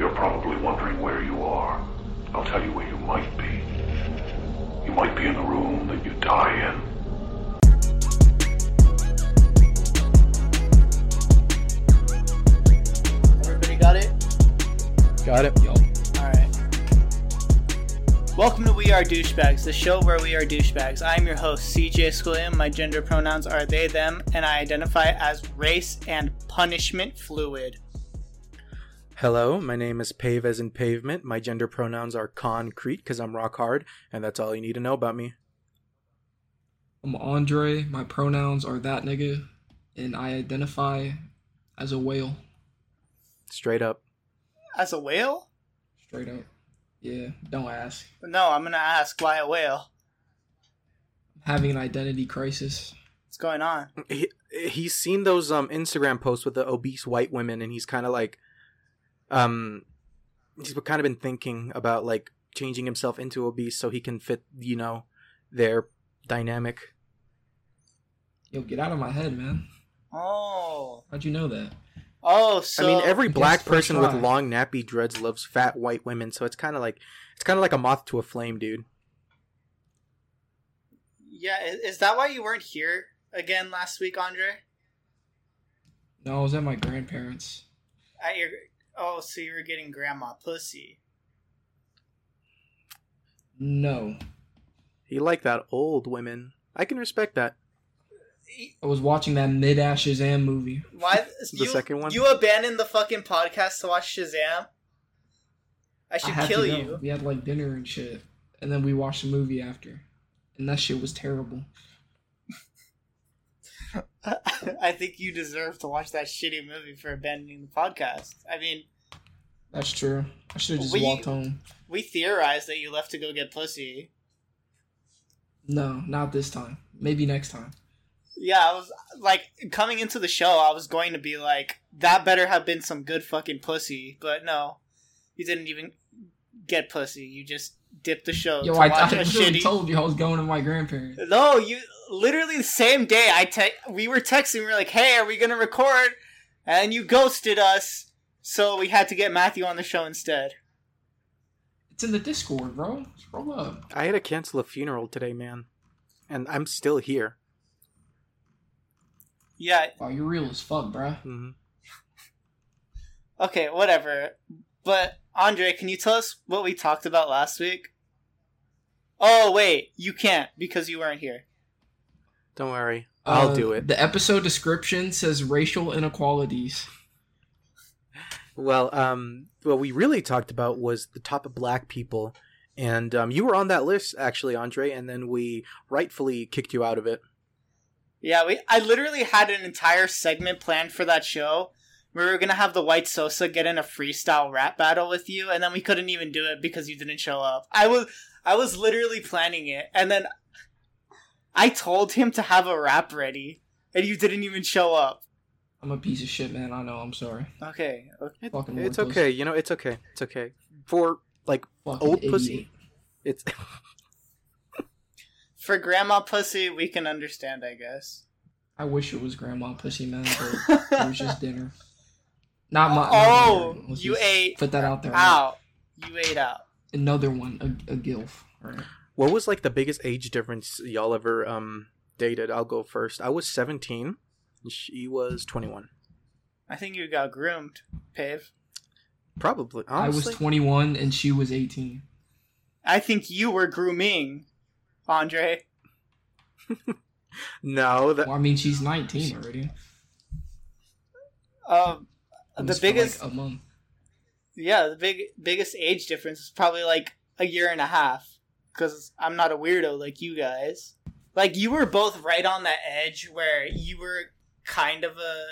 You're probably wondering where you are. I'll tell you where you might be. You might be in the room that you die in. Everybody got it? Got it. Yo. Alright. Welcome to We Are Douchebags, the show where we are douchebags. I'm your host, CJ Squilliam. My gender pronouns are they, them, and I identify as race and punishment fluid. Hello, my name is Pave as in pavement. My gender pronouns are concrete because I'm rock hard, and that's all you need to know about me. I'm Andre. My pronouns are that nigga, and I identify as a whale. Straight up. As a whale? Straight up. Yeah, don't ask. No, I'm gonna ask why a whale? Having an identity crisis. What's going on? He, he's seen those um Instagram posts with the obese white women, and he's kind of like, um, he's kind of been thinking about like changing himself into obese so he can fit, you know, their dynamic. Yo, get out of my head, man. Oh. How'd you know that? Oh, so I mean, every black person with long nappy dreads loves fat white women, so it's kind of like it's kind of like a moth to a flame, dude. Yeah, is that why you weren't here again last week, Andre? No, I was at my grandparents. At your Oh, so you were getting grandma pussy. No. He like that old women. I can respect that. I was watching that mid ass Shazam movie. Why The you, second one? You abandoned the fucking podcast to watch Shazam? I I should had kill to you. We had like dinner and shit. And then we watched the movie after. And that shit was terrible. I think you deserve to watch that shitty movie for abandoning the podcast. I mean, That's true. I should have just We- walked home. we theorized that you left to go get pussy. No, not this time. Maybe next time. Yeah, I was like coming into the show, I was going to be like, that better have been some good fucking pussy, but no, you didn't even get pussy. You just dipped the show Yo, I, I shitty. told you I was going to my grandparents. No, you literally the same day. I te- we were texting. We were like, "Hey, are we gonna record?" And you ghosted us, so we had to get Matthew on the show instead. It's in the Discord, bro. Scroll up. I had to cancel a funeral today, man, and I'm still here. Yeah. Wow, you're real as fuck, bro. hmm Okay. Whatever. But Andre, can you tell us what we talked about last week? Oh wait, you can't because you weren't here. Don't worry, I'll Uh, do it. The episode description says racial inequalities. Well, um, what we really talked about was the top of black people, and um, you were on that list actually, Andre, and then we rightfully kicked you out of it. Yeah, we. I literally had an entire segment planned for that show. We were gonna have the White Sosa get in a freestyle rap battle with you, and then we couldn't even do it because you didn't show up. I was, I was literally planning it, and then I told him to have a rap ready, and you didn't even show up. I'm a piece of shit, man. I know. I'm sorry. Okay, okay. Fucking It's okay, you know, it's okay, it's okay. For like Fucking old idiot. pussy, it's for grandma pussy, we can understand, I guess. I wish it was grandma pussy, man, but it was just dinner. Not my. oh, mine. Let's you ate Put that out there. out. You ate out. Another one, a, a gilf. Right. what was like the biggest age difference y'all ever um dated? I'll go first. I was seventeen, and she was twenty one. I think you got groomed, Pave. Probably, I was 21 and she was 18. I think you were grooming, Andre. no, that Well, I mean, she's 19 already. Um, the biggest, like, a month. yeah, the big biggest age difference is probably like a year and a half. Because I'm not a weirdo like you guys. Like you were both right on that edge where you were kind of a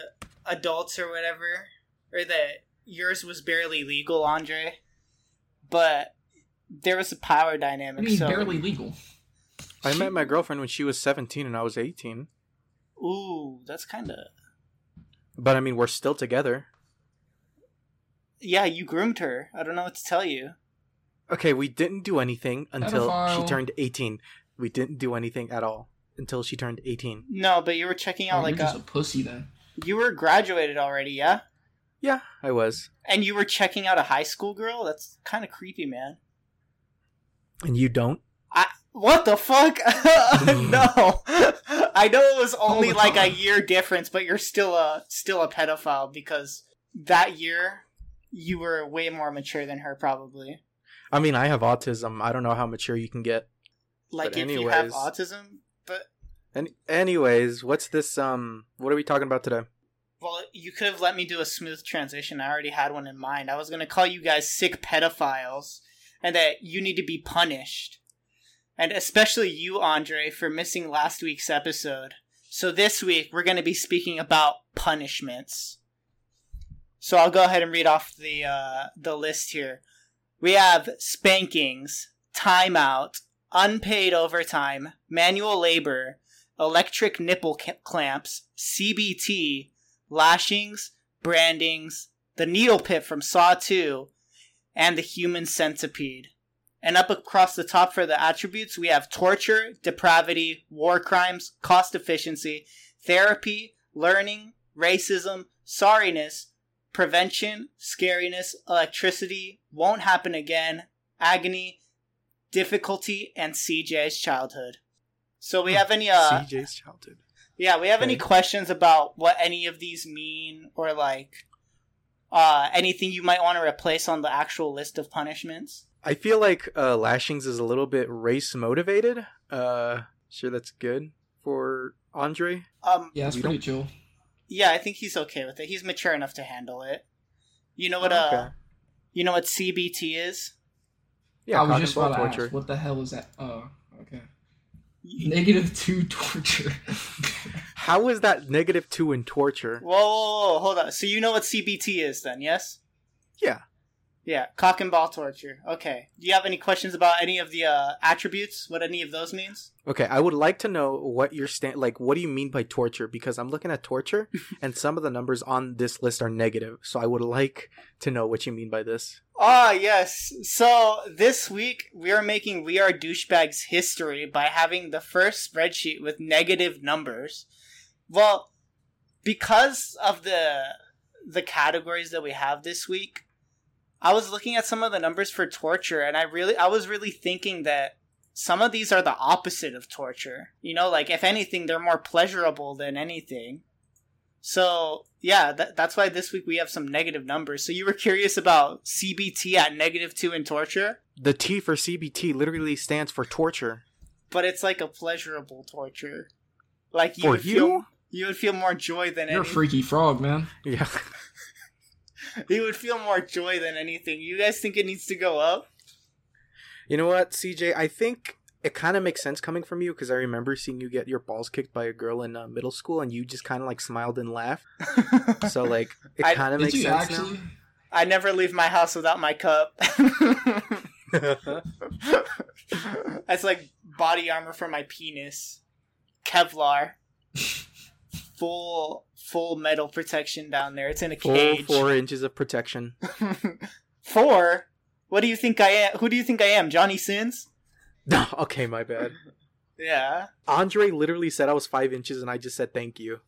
adults or whatever, or that yours was barely legal, Andre. But there was a power I dynamic. mean, so barely legal. I met my girlfriend when she was seventeen and I was eighteen. ooh, that's kind of But I mean, we're still together. yeah. You groomed her. I don't know what to tell you. Okay, we didn't do anything until she turned 18. We didn't do anything at all until she turned 18. No, but you were checking out Oh, like you're just a, a pussy then. you were graduated already, yeah. Yeah, I was. And you were checking out a high school girl? That's kind of creepy, man. And you don't? I What the fuck? Hmm. no. I know it was only the like a year difference, but you're still a still a pedophile because that year you were way more mature than her probably. I mean, I have autism. I don't know how mature you can get. Like But if you have autism, but And anyways, what's this? Um, what are we talking about today? well, you could have let me do a smooth transition. I already had one in mind. I was going to call you guys sick pedophiles and that you need to be punished. And especially you, Andre, for missing last week's episode. So this week, we're going to be speaking about punishments. So I'll go ahead and read off the uh, the list here. We have spankings, timeout, unpaid overtime, manual labor, electric nipple clamps, CBT, lashings, brandings, the needle pit from Saw 2, and the human centipede. And up across the top for the attributes, we have torture, depravity, war crimes, cost efficiency, therapy, learning, racism, sorriness, prevention, scariness, electricity, won't happen again, agony, difficulty, and CJ's childhood. So we have any uh CJ's childhood. yeah, we have any questions about what any of these mean or like uh anything you might want to replace on the actual list of punishments? I feel like uh, lashings is a little bit race motivated. Uh, sure, that's good for Andre. Um Yeah, that's You pretty chill. yeah, I think he's okay with it. He's mature enough to handle it. You know what Oh, uh you know what CBT is? Yeah, I was just about to ask, what the hell is that? Okay. Negative two torture. How is that negative two in torture? Whoa, whoa, whoa, hold on. So you know what CBT is then, yes? Yeah. Yeah, cock and ball torture. Okay. Do you have any questions about any of the uh, attributes? What any of those means? Okay, I would like to know what your stand like. What do you mean by torture? Because I'm looking at torture, and some of the numbers on this list are negative. So I would like to know what you mean by this. Ah, yes. So this week we are making We Are Douchebags history by having the first spreadsheet with negative numbers. Well, because of the the categories that we have this week, I was looking at some of the numbers for torture and I really I was really thinking that some of these are the opposite of torture. You know, like if anything they're more pleasurable than anything. So, yeah, that, that's why this week we have some negative numbers. So you were curious about CBT at negative 2 in torture, The T for CBT literally stands for torture. but it's like a pleasurable torture. Like you For would you? feel you would feel more joy than You're a freaky frog, man. Yeah. you would feel more joy than anything. You guys think it needs to go up? You know what, CJ? I think it kind of makes sense coming from you because I remember seeing you get your balls kicked by a girl in uh, middle school, and you just kind of like smiled and laughed. So like, it kind of makes sense actually? I never leave my house without my cup. now. That's like body armor for my penis. Kevlar. Full full metal protection down there. It's in a Full cage. four inches of protection. Four? What do you think I am? Who do you think I am? Johnny Sins? No, okay, my bad. Yeah. Andre literally said I was five inches, and I just said thank you.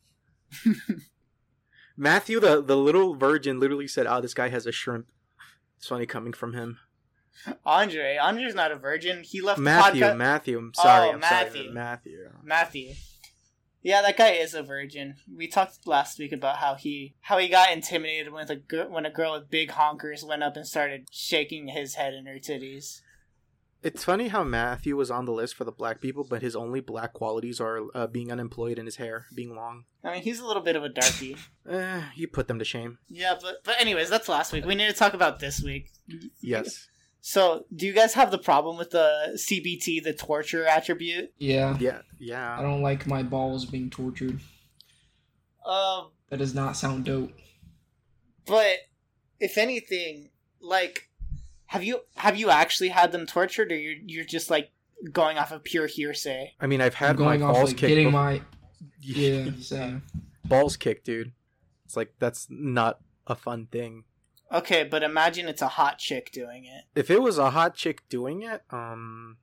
Matthew, the the little virgin, literally said, "Oh, this guy has a shrimp." It's funny coming from him. Andre. Andre's not a virgin. He left Matthew, the podcast. Matthew. I'm sorry. Oh, I'm Matthew. sorry, Matthew. Matthew. Yeah, that guy is a virgin. We talked last week about how he how he got intimidated when a girl, when a girl with big honkers went up and started shaking his head in her titties. It's funny how Matthew was on the list for the black people, but his only black qualities are uh, being unemployed and his hair being long. I mean, he's a little bit of a darky. Eh, you put them to shame. yeah, but but anyways, that's last week. We need to talk about this week. Yes. So, do you guys have the problem with the CBT, the torture attribute? Yeah. Yeah. Yeah. I don't like my balls being tortured. Um, That does not sound dope. but if anything, like, have you have you actually had them tortured, or you're you're just like going off of pure hearsay? I mean, I've I'm had my off balls like kicked. getting bef- my yeah, same. balls kicked, dude. It's like that's not a fun thing. Okay, but imagine it's a hot chick doing it. If it was a hot chick doing it, um,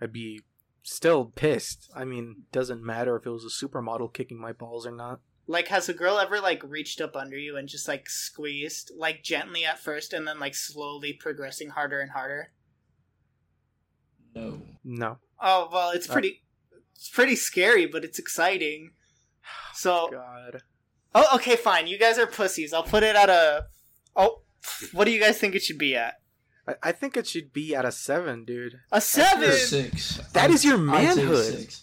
I'd be still pissed. I mean, doesn't matter if it was a supermodel kicking my balls or not. Like, has a girl ever like reached up under you and just like squeezed, like gently at first, and then like slowly progressing harder and harder? No. No. Oh well, it's Uh, pretty, it's pretty scary, but it's exciting. So, God. oh, okay, fine. You guys are pussies. I'll put it at a. Oh, what do you guys think it should be at? I, I think it should be at a seven, dude. A seven. Six. That is your I'd say manhood.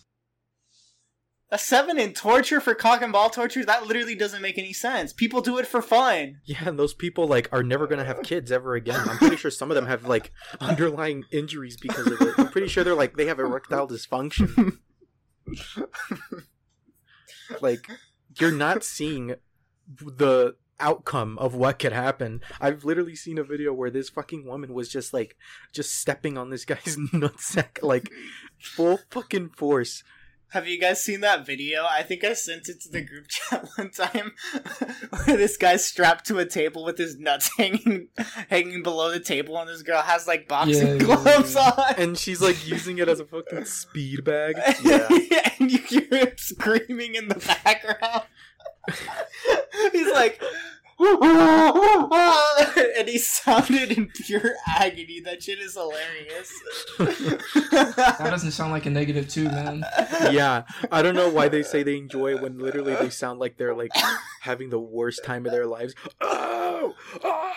A seven in torture for cock and ball torture? That literally doesn't make any sense. People do it for fun. Yeah, and those people like are never gonna have kids ever again. I'm pretty sure some of them have like underlying injuries because of it. I'm pretty sure they're like they have erectile dysfunction. like you're not seeing the outcome of what could happen. I've literally seen a video where this fucking woman was just like just stepping on this guy's nutsack like full fucking force. Have you guys seen that video? I think I sent it to the group chat one time where this guy's strapped to a table with his nuts hanging hanging below the table and this girl has like boxing Yeah, yeah, gloves yeah. on. And she's like using it as a fucking speed bag. Yeah. and you hear him screaming in the background. He's like, and he sounded in pure agony. That shit is hilarious. That doesn't sound like a negative two, man. yeah, I don't know why they say they enjoy it when literally they sound like they're like having the worst time of their lives. Oh, oh.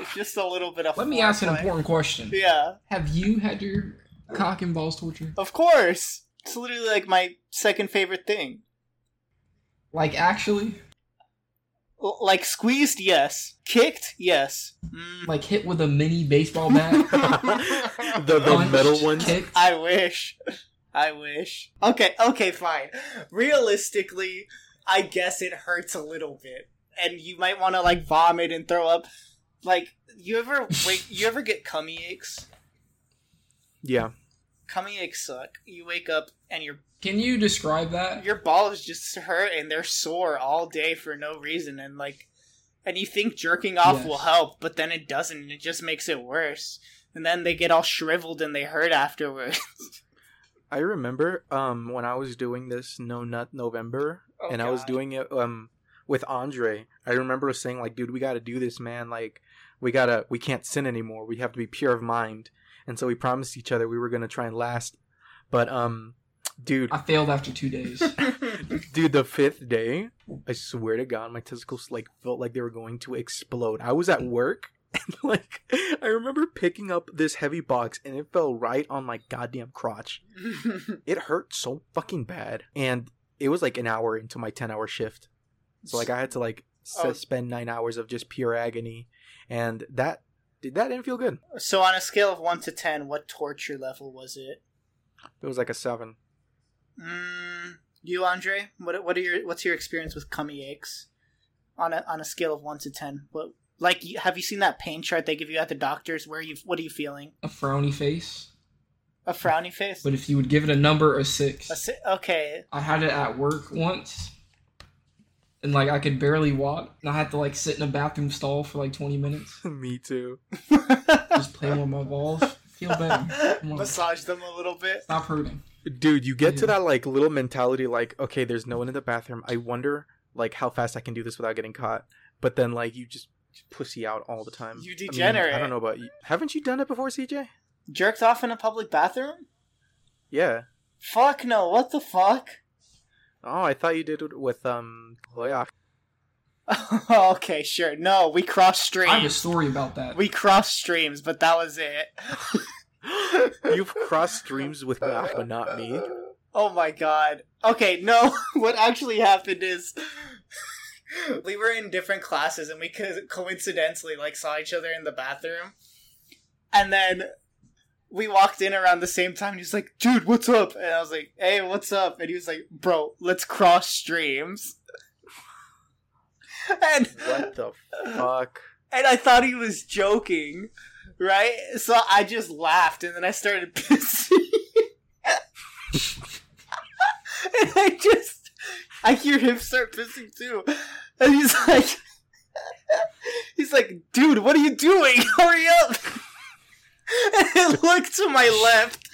it's just a little bit of. Let me ask an foreplay. important question. Yeah, Have you had your cock and balls tortured? of course. It's literally like my second favorite thing. Like actually? L- Like squeezed, yes. Kicked, yes. Mm, Like hit with a mini baseball bat? the the Punched, metal ones. Kicked? I wish. I wish. Okay, okay, fine. Realistically, I guess it hurts a little bit. And you might want to like vomit and throw up. Like, you ever wake you ever get cummy aches? Yeah, Cummy aches suck. You wake up and your Can you describe that? your balls just hurt and they're sore all day for no reason and like and you think jerking off Yes. will help, but then it doesn't. It just makes it worse. And then they get all shriveled and they hurt afterwards. I remember um when I was doing this No Nut November, Oh, and I was God. doing it um with Andre. I remember saying like, dude, we got to do this, man. Like, we gotta, we can't sin anymore. We have to be pure of mind. And so we promised each other we were gonna try and last. But um, dude, I failed after two days. dude, the fifth day, I swear to God, my testicles like felt like they were going to explode. I was at work. And like I remember picking up this heavy box and it fell right on my goddamn crotch. It hurt so fucking bad. And it was like an hour into my 10 hour shift. So like I had to like s- Oh. spend 9 hours of just pure agony and that did that didn't feel good. So on a scale of one to ten, what torture level was it? It was like a 7. Mm, you, Andre, what what are your what's your experience with cummy aches? On a on a scale of one to ten, what like have you seen that pain chart they give you at the doctors? Where you what are you feeling? A frowny face. A frowny face. But if you would give it a number, a six. A si- okay, I had it at work once. And like I could barely walk. And I had to like sit in a bathroom stall for like 20 minutes. Me too. Just playing with my balls. Feel better. Come on. Massage them a little bit. Stop hurting. Dude, you get to that like little mentality like okay, there's no one in the bathroom. I wonder like how fast I can do this without getting caught. But then like you just pussy out all the time. You I mean, degenerate. I don't know about you. Haven't you done it before, CJ? Jerked off in a public bathroom? Yeah. Fuck no! What the fuck? Oh, I thought you did it with um Chloe. okay, sure. No, we crossed streams. I have a story about that. We crossed streams, but that was it. You've crossed streams with me, but not me. Oh my god. Okay, no. what actually happened is we were in different classes and we co- coincidentally like saw each other in the bathroom. And then we walked in around the same time and he was like, "Dude, what's up?" And I was like, "Hey, what's up?" And he was like, "Bro, let's cross streams." and What the fuck? and I thought he was joking, right? So I just laughed and then I started pissing. and I just, I hear him start pissing too. And he's like, he's like, dude, what are you doing? Hurry up. And I look to my left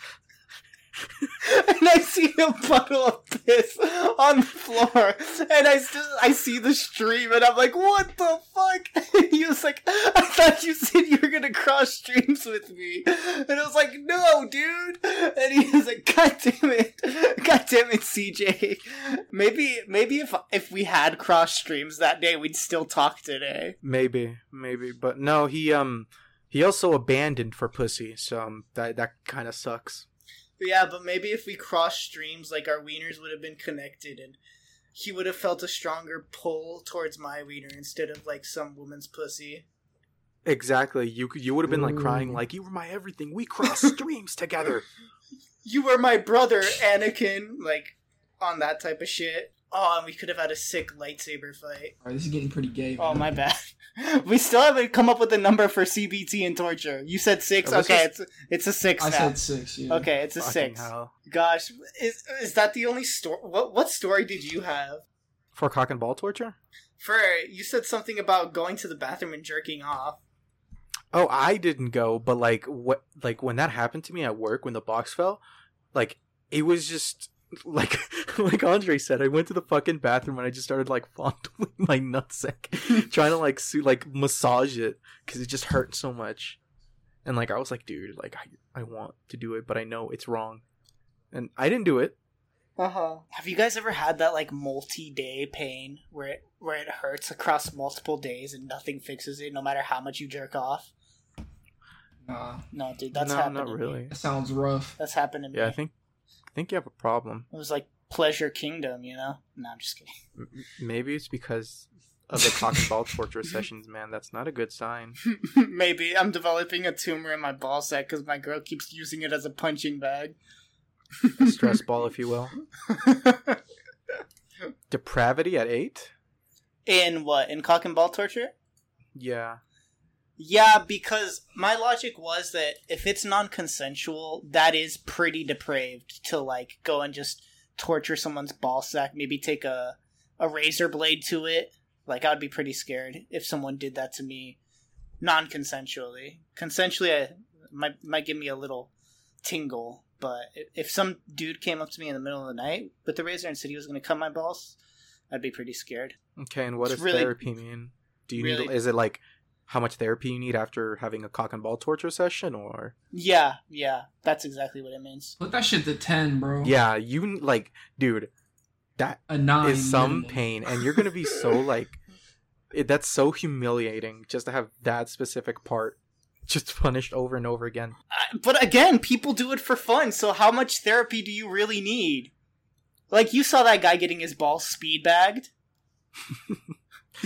and I see a puddle of piss on the floor, and I still I see the stream, and I'm like, "What the fuck?" And he was like, "I thought you said you were gonna cross streams with me," and I was like, "No, dude." And he was like, "God damn it, God damn it, CJ." Maybe maybe if if we had cross streams that day, we'd still talk today. Maybe, maybe, but no. He um he also abandoned for pussy, so um, that that kind of sucks. Yeah, but maybe if we crossed streams, like our wieners would have been connected, and he would have felt a stronger pull towards my wiener instead of like some woman's pussy. Exactly. You you would have been like crying, like you were my everything. We crossed streams together. You were my brother, Anakin. Like on that type of shit. Oh, and we could have had a sick lightsaber fight. Alright, this is getting pretty gay. Oh my bad. We still haven't come up with a number for CBT and torture. You said six. Oh, Okay, is- it's it's a six I now. said six. Yeah. Okay, it's a Fucking six. hell. Gosh, is is that the only story? What what story did you have? For cock and ball torture? For you said something about going to the bathroom and jerking off. Oh, I didn't go, but like what like when that happened to me at work when the box fell, like it was just like like Andre said, I went to the fucking bathroom and I just started like fondling my nutsack, trying to like su- like massage it because it just hurt so much. And like I was like, dude, like I I want to do it, but I know it's wrong, and I didn't do it. Uh huh. Have you guys ever had that like multi-day pain where it where it hurts across multiple days and nothing fixes it, no matter how much you jerk off? Nah, No, dude, that's no, happened. not to me. really. that sounds rough. That's happened to me. Yeah, I think I think you have a problem. it was like pleasure kingdom, you know. No, I'm just kidding. M- Maybe it's because of the cock and ball torture sessions, man. That's not a good sign. Maybe I'm developing a tumor in my ball sack because my girl keeps using it as a punching bag. A stress ball, if you will. Depravity at eight? in what? In cock and ball torture? Yeah. Yeah, because my logic was that if it's non-consensual, that is pretty depraved to like go and just torture someone's ball sack. Maybe take a a razor blade to it. Like I'd be pretty scared if someone did that to me non-consensually. Consensually, I, might might give me a little tingle. But if some dude came up to me in the middle of the night with the razor and said he was going to cut my balls, I'd be pretty scared. Okay, and what It's does really- therapy mean? Do you need really- is it like how much therapy you need after having a cock and ball torture session or Yeah, yeah, that's exactly what it means. Put that shit to ten, bro. Yeah, you like dude, that a nine is some minimum. pain and you're going to be so like it, that's so humiliating just to have that specific part just punished over and over again. I- but again, people do it for fun. So how much therapy do you really need? Like you saw that guy getting his balls speed bagged.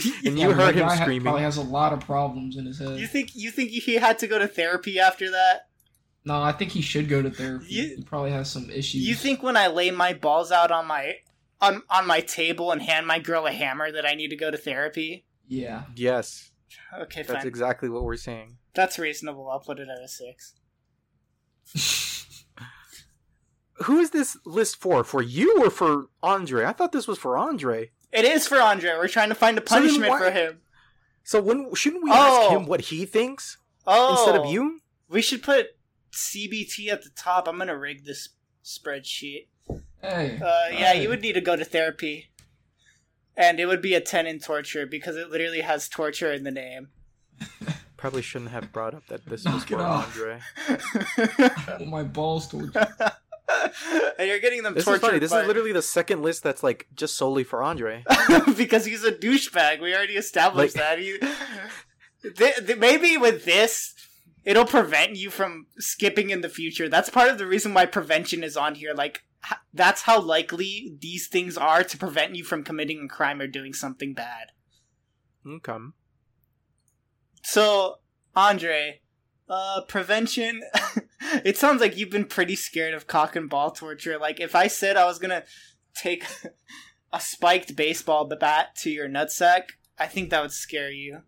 And you but heard him guy ha- screaming. probably has a lot of problems in his head. you think you think he had to go to therapy after that? no, I think he should go to therapy. You- he probably has some issues. You think when I lay my balls out on my on on my table and hand my girl a hammer that I need to go to therapy? Yeah. yes, Okay, that's fine. exactly what we're saying. That's reasonable. I'll put it at a six. Who is this list for? For you or for Andre? I thought this was for Andre. It is for Andre. We're trying to find a So punishment why- for him. So when shouldn't we Oh. ask him what he thinks Oh, instead of you? We should put CBT at the top. I'm gonna rig this spreadsheet. Hey. Uh, yeah, hey. you would need to go to therapy, and it would be a ten in torture because it literally has torture in the name. Probably shouldn't have brought up that this Knock was for off. Andre. I my balls tortured. and you're getting them This is funny. This by- is literally the second list that's like just solely for Andre. because he's a douchebag. We already established Like- that. He, th- th- maybe with this, it'll prevent you from skipping in the future. That's part of the reason why prevention is on here. Like, h- that's how likely these things are to prevent you from committing a crime or doing something bad. Okay. So, Andre, uh, prevention. it sounds like you've been pretty scared of cock and ball torture. Like, if I said I was gonna take a spiked baseball bat to your nutsack, I think that would scare you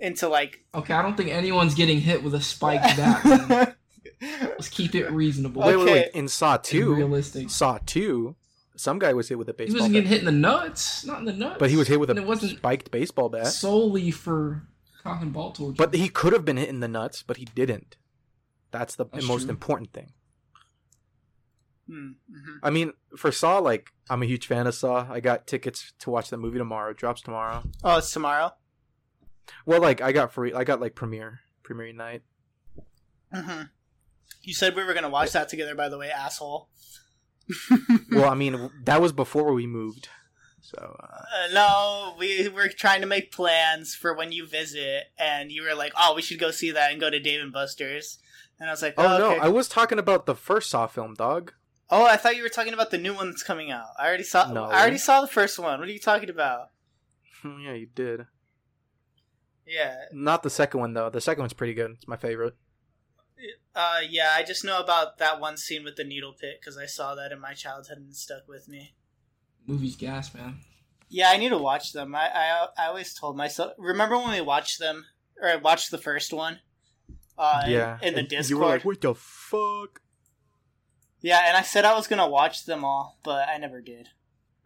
into like. Okay, I don't think anyone's getting hit with a spiked bat. Man. Let's keep it reasonable. Wait, wait, wait. In Saw and two, realistic. Saw two, some guy was hit with a baseball. Bat. He wasn't getting bat, hit in the nuts, not in the nuts. but he was hit with And a it wasn't spiked baseball bat. solely for cock and ball torture. But he could have been hit in the nuts, but he didn't. That's the That's most true. important thing. Mm, hmm I mean, for Saw, like I'm a huge fan of Saw. I got tickets to watch the movie tomorrow. It drops tomorrow. Oh, it's tomorrow. Well, like I got free. I got like premiere premiere night. hmm You said we were gonna watch that together. By the way, asshole. well, I mean that was before we moved. So uh, Uh, no, we were trying to make plans for when you visit, and you were like, "Oh, we should go see that and go to Dave and Buster's." And I was like, oh "Oh, no, okay. I was talking about the first Saw film, dog. oh, I thought you were talking about the new one that's coming out. I already saw. No. I already saw the first one. What are you talking about? yeah, you did. Yeah, Not the second one though. The second one's pretty good. It's my favorite. uh, yeah. I just know about that one scene with the needle pit because I saw that in my childhood and it stuck with me. Movie's gas, man. Yeah, I need to watch them. I I, I always told myself. Remember when we watched them, or I watched the first one? Uh, in- yeah, in, the and Discord. You were like, "What the fuck?" Yeah, and I said I was gonna watch them all, but I never did.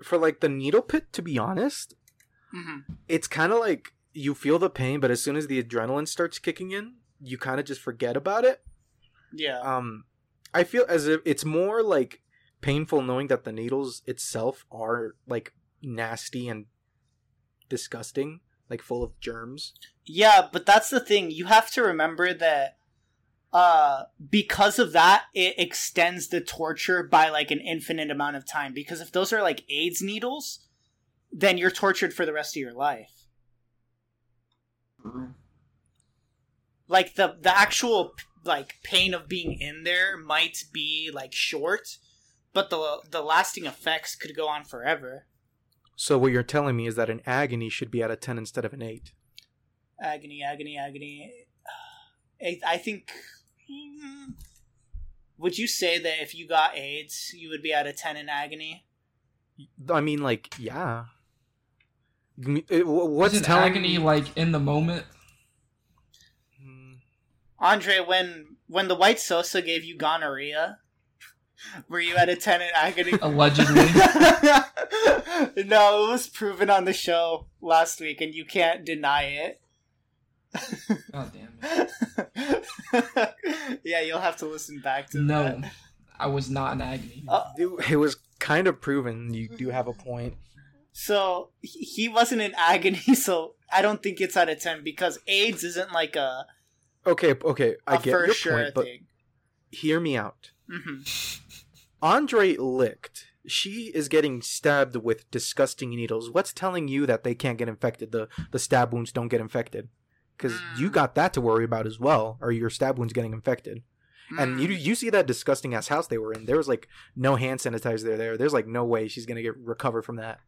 For like the needle pit, to be honest, hmm it's kind of like you feel the pain, but as soon as the adrenaline starts kicking in, you kind of just forget about it. Yeah. Um, I feel as if it's more like painful knowing that the needles itself are like nasty and disgusting, like full of germs. Yeah, but that's the thing. You have to remember that uh because of that it extends the torture by like an infinite amount of time because if those are like AIDS needles, then you're tortured for the rest of your life. Like the the actual like pain of being in there might be like short, but the the lasting effects could go on forever. So what you're telling me is that an agony should be at a ten instead of an eight. agony, agony, agony. I, I think. mm, Would you say that if you got AIDS, you would be at a ten in agony? I mean, like, yeah. What's Isn't telling agony like in the moment? Mm, Andre, when when the white Sosa gave you gonorrhea, were you at a ten in agony? Allegedly. no, it was proven on the show last week, and you can't deny it. oh damn it. yeah, you'll have to listen back to No, that. No, I was not in agony. Uh, it, it was kind of proven. You do have a point. So he he wasn't in agony, so I don't think it's out of ten because AIDS isn't like a, Okay, okay, I a get for your sure point, but thing. hear me out. hmm Andre licked. She is getting stabbed with disgusting needles. What's telling you that they can't get infected? The the stab wounds don't get infected, because you Mm. got that to worry about as well. Are your stab wounds getting infected? And Mm. you you see that disgusting ass house they were in. There was like no hand sanitizer there. There's like no way she's gonna get recover from that.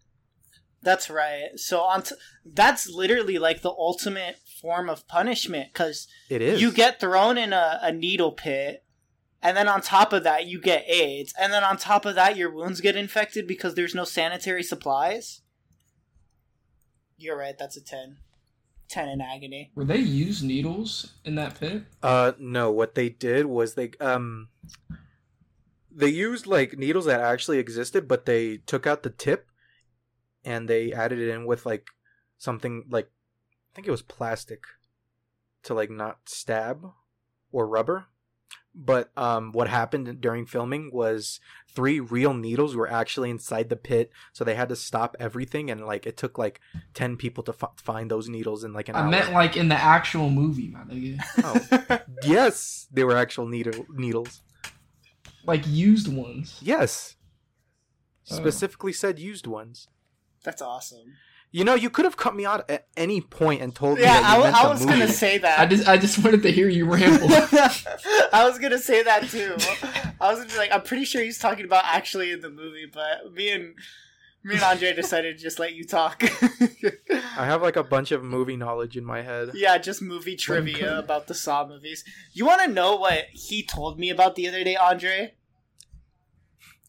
That's right. So on, t- that's literally like the ultimate form of punishment because It is. you get thrown in a, a needle pit, and then on top of that you get AIDS, and then on top of that your wounds get infected because there's no sanitary supplies. You're right. That's a ten. Ten in agony. Were they used needles in that pit? Uh no, what they did was they um they used like needles that actually existed, but they took out the tip and they added it in with like something like I think it was plastic to like not stab or rubber. But um what happened during filming was three real needles were actually inside the pit, so they had to stop everything and like it took like 10 people to f- find those needles in like an I hour. meant like in the actual movie, my nigga. Oh. yes, they were actual needle needles. Like used ones. Yes. Oh. Specifically said used ones. That's awesome. You know, you could have cut me out at any point and told me Yeah, that I, meant I the was movie. gonna say that. I just I just wanted to hear you ramble. I was gonna say that too. I was gonna be like, I'm pretty sure he's talking about actually in the movie, but me and me and Andre decided to just let you talk. I have like a bunch of movie knowledge in my head. yeah, just movie trivia about the Saw movies. You want to know what he told me about the other day, Andre?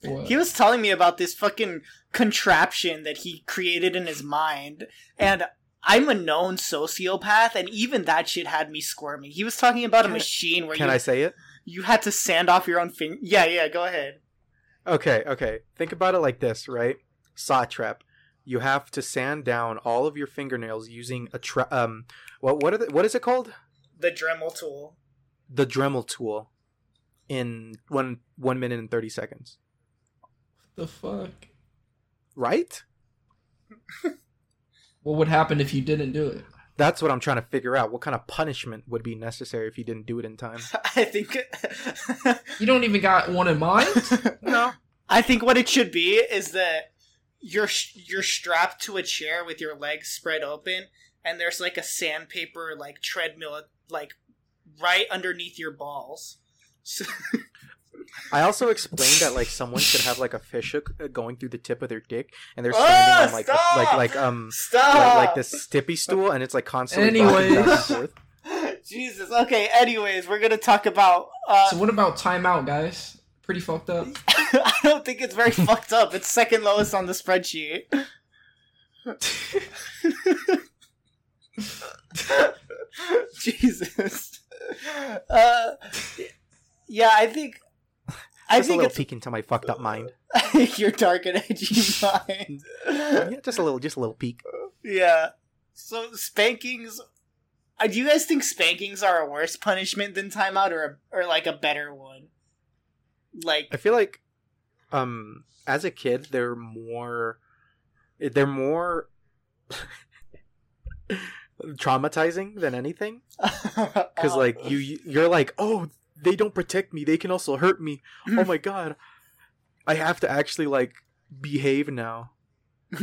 What? He was telling me about this fucking contraption that he created in his mind, and I'm a known sociopath, and even that shit had me squirming. He was talking about a machine where Can you I say it? you had to sand off your own finger. Yeah, yeah, go ahead. Okay, okay. Think about it like this, right? Saw trap. You have to sand down all of your fingernails using a tra- um what what are the, what is it called? The Dremel tool. The Dremel tool in one one minute and thirty seconds. The fuck? right? What would happen if you didn't do it? That's what I'm trying to figure out. What kind of punishment would be necessary if you didn't do it in time? I think. You don't even got one in mind? No. I think what it should be is that you're you're strapped to a chair with your legs spread open, and there's like a sandpaper like treadmill like right underneath your balls. So, I also explained that like someone could have like a fish hook uh, going through the tip of their dick, and they're standing Ah, on like stop! like like um stop. like, like this tippy stool, and it's like constantly rocking back and Anyways. forth. Jesus. Okay. Anyways, we're gonna talk about. Uh, So what about timeout, guys? Pretty fucked up. I don't think it's very fucked up. It's second lowest on the spreadsheet. Jesus. Uh, yeah, I think. I Just a think little it's peek into my fucked up mind. your dark and edgy mind. Yeah, just a little, just a little peek. yeah. So spankings. Uh, do you guys think spankings are a worse punishment than timeout, or a, or like a better one? Like I feel like, um, as a kid, they're more, they're more traumatizing than anything. Because like you- you're like, oh, they don't protect me. They can also hurt me. Oh my god, I have to actually like behave now.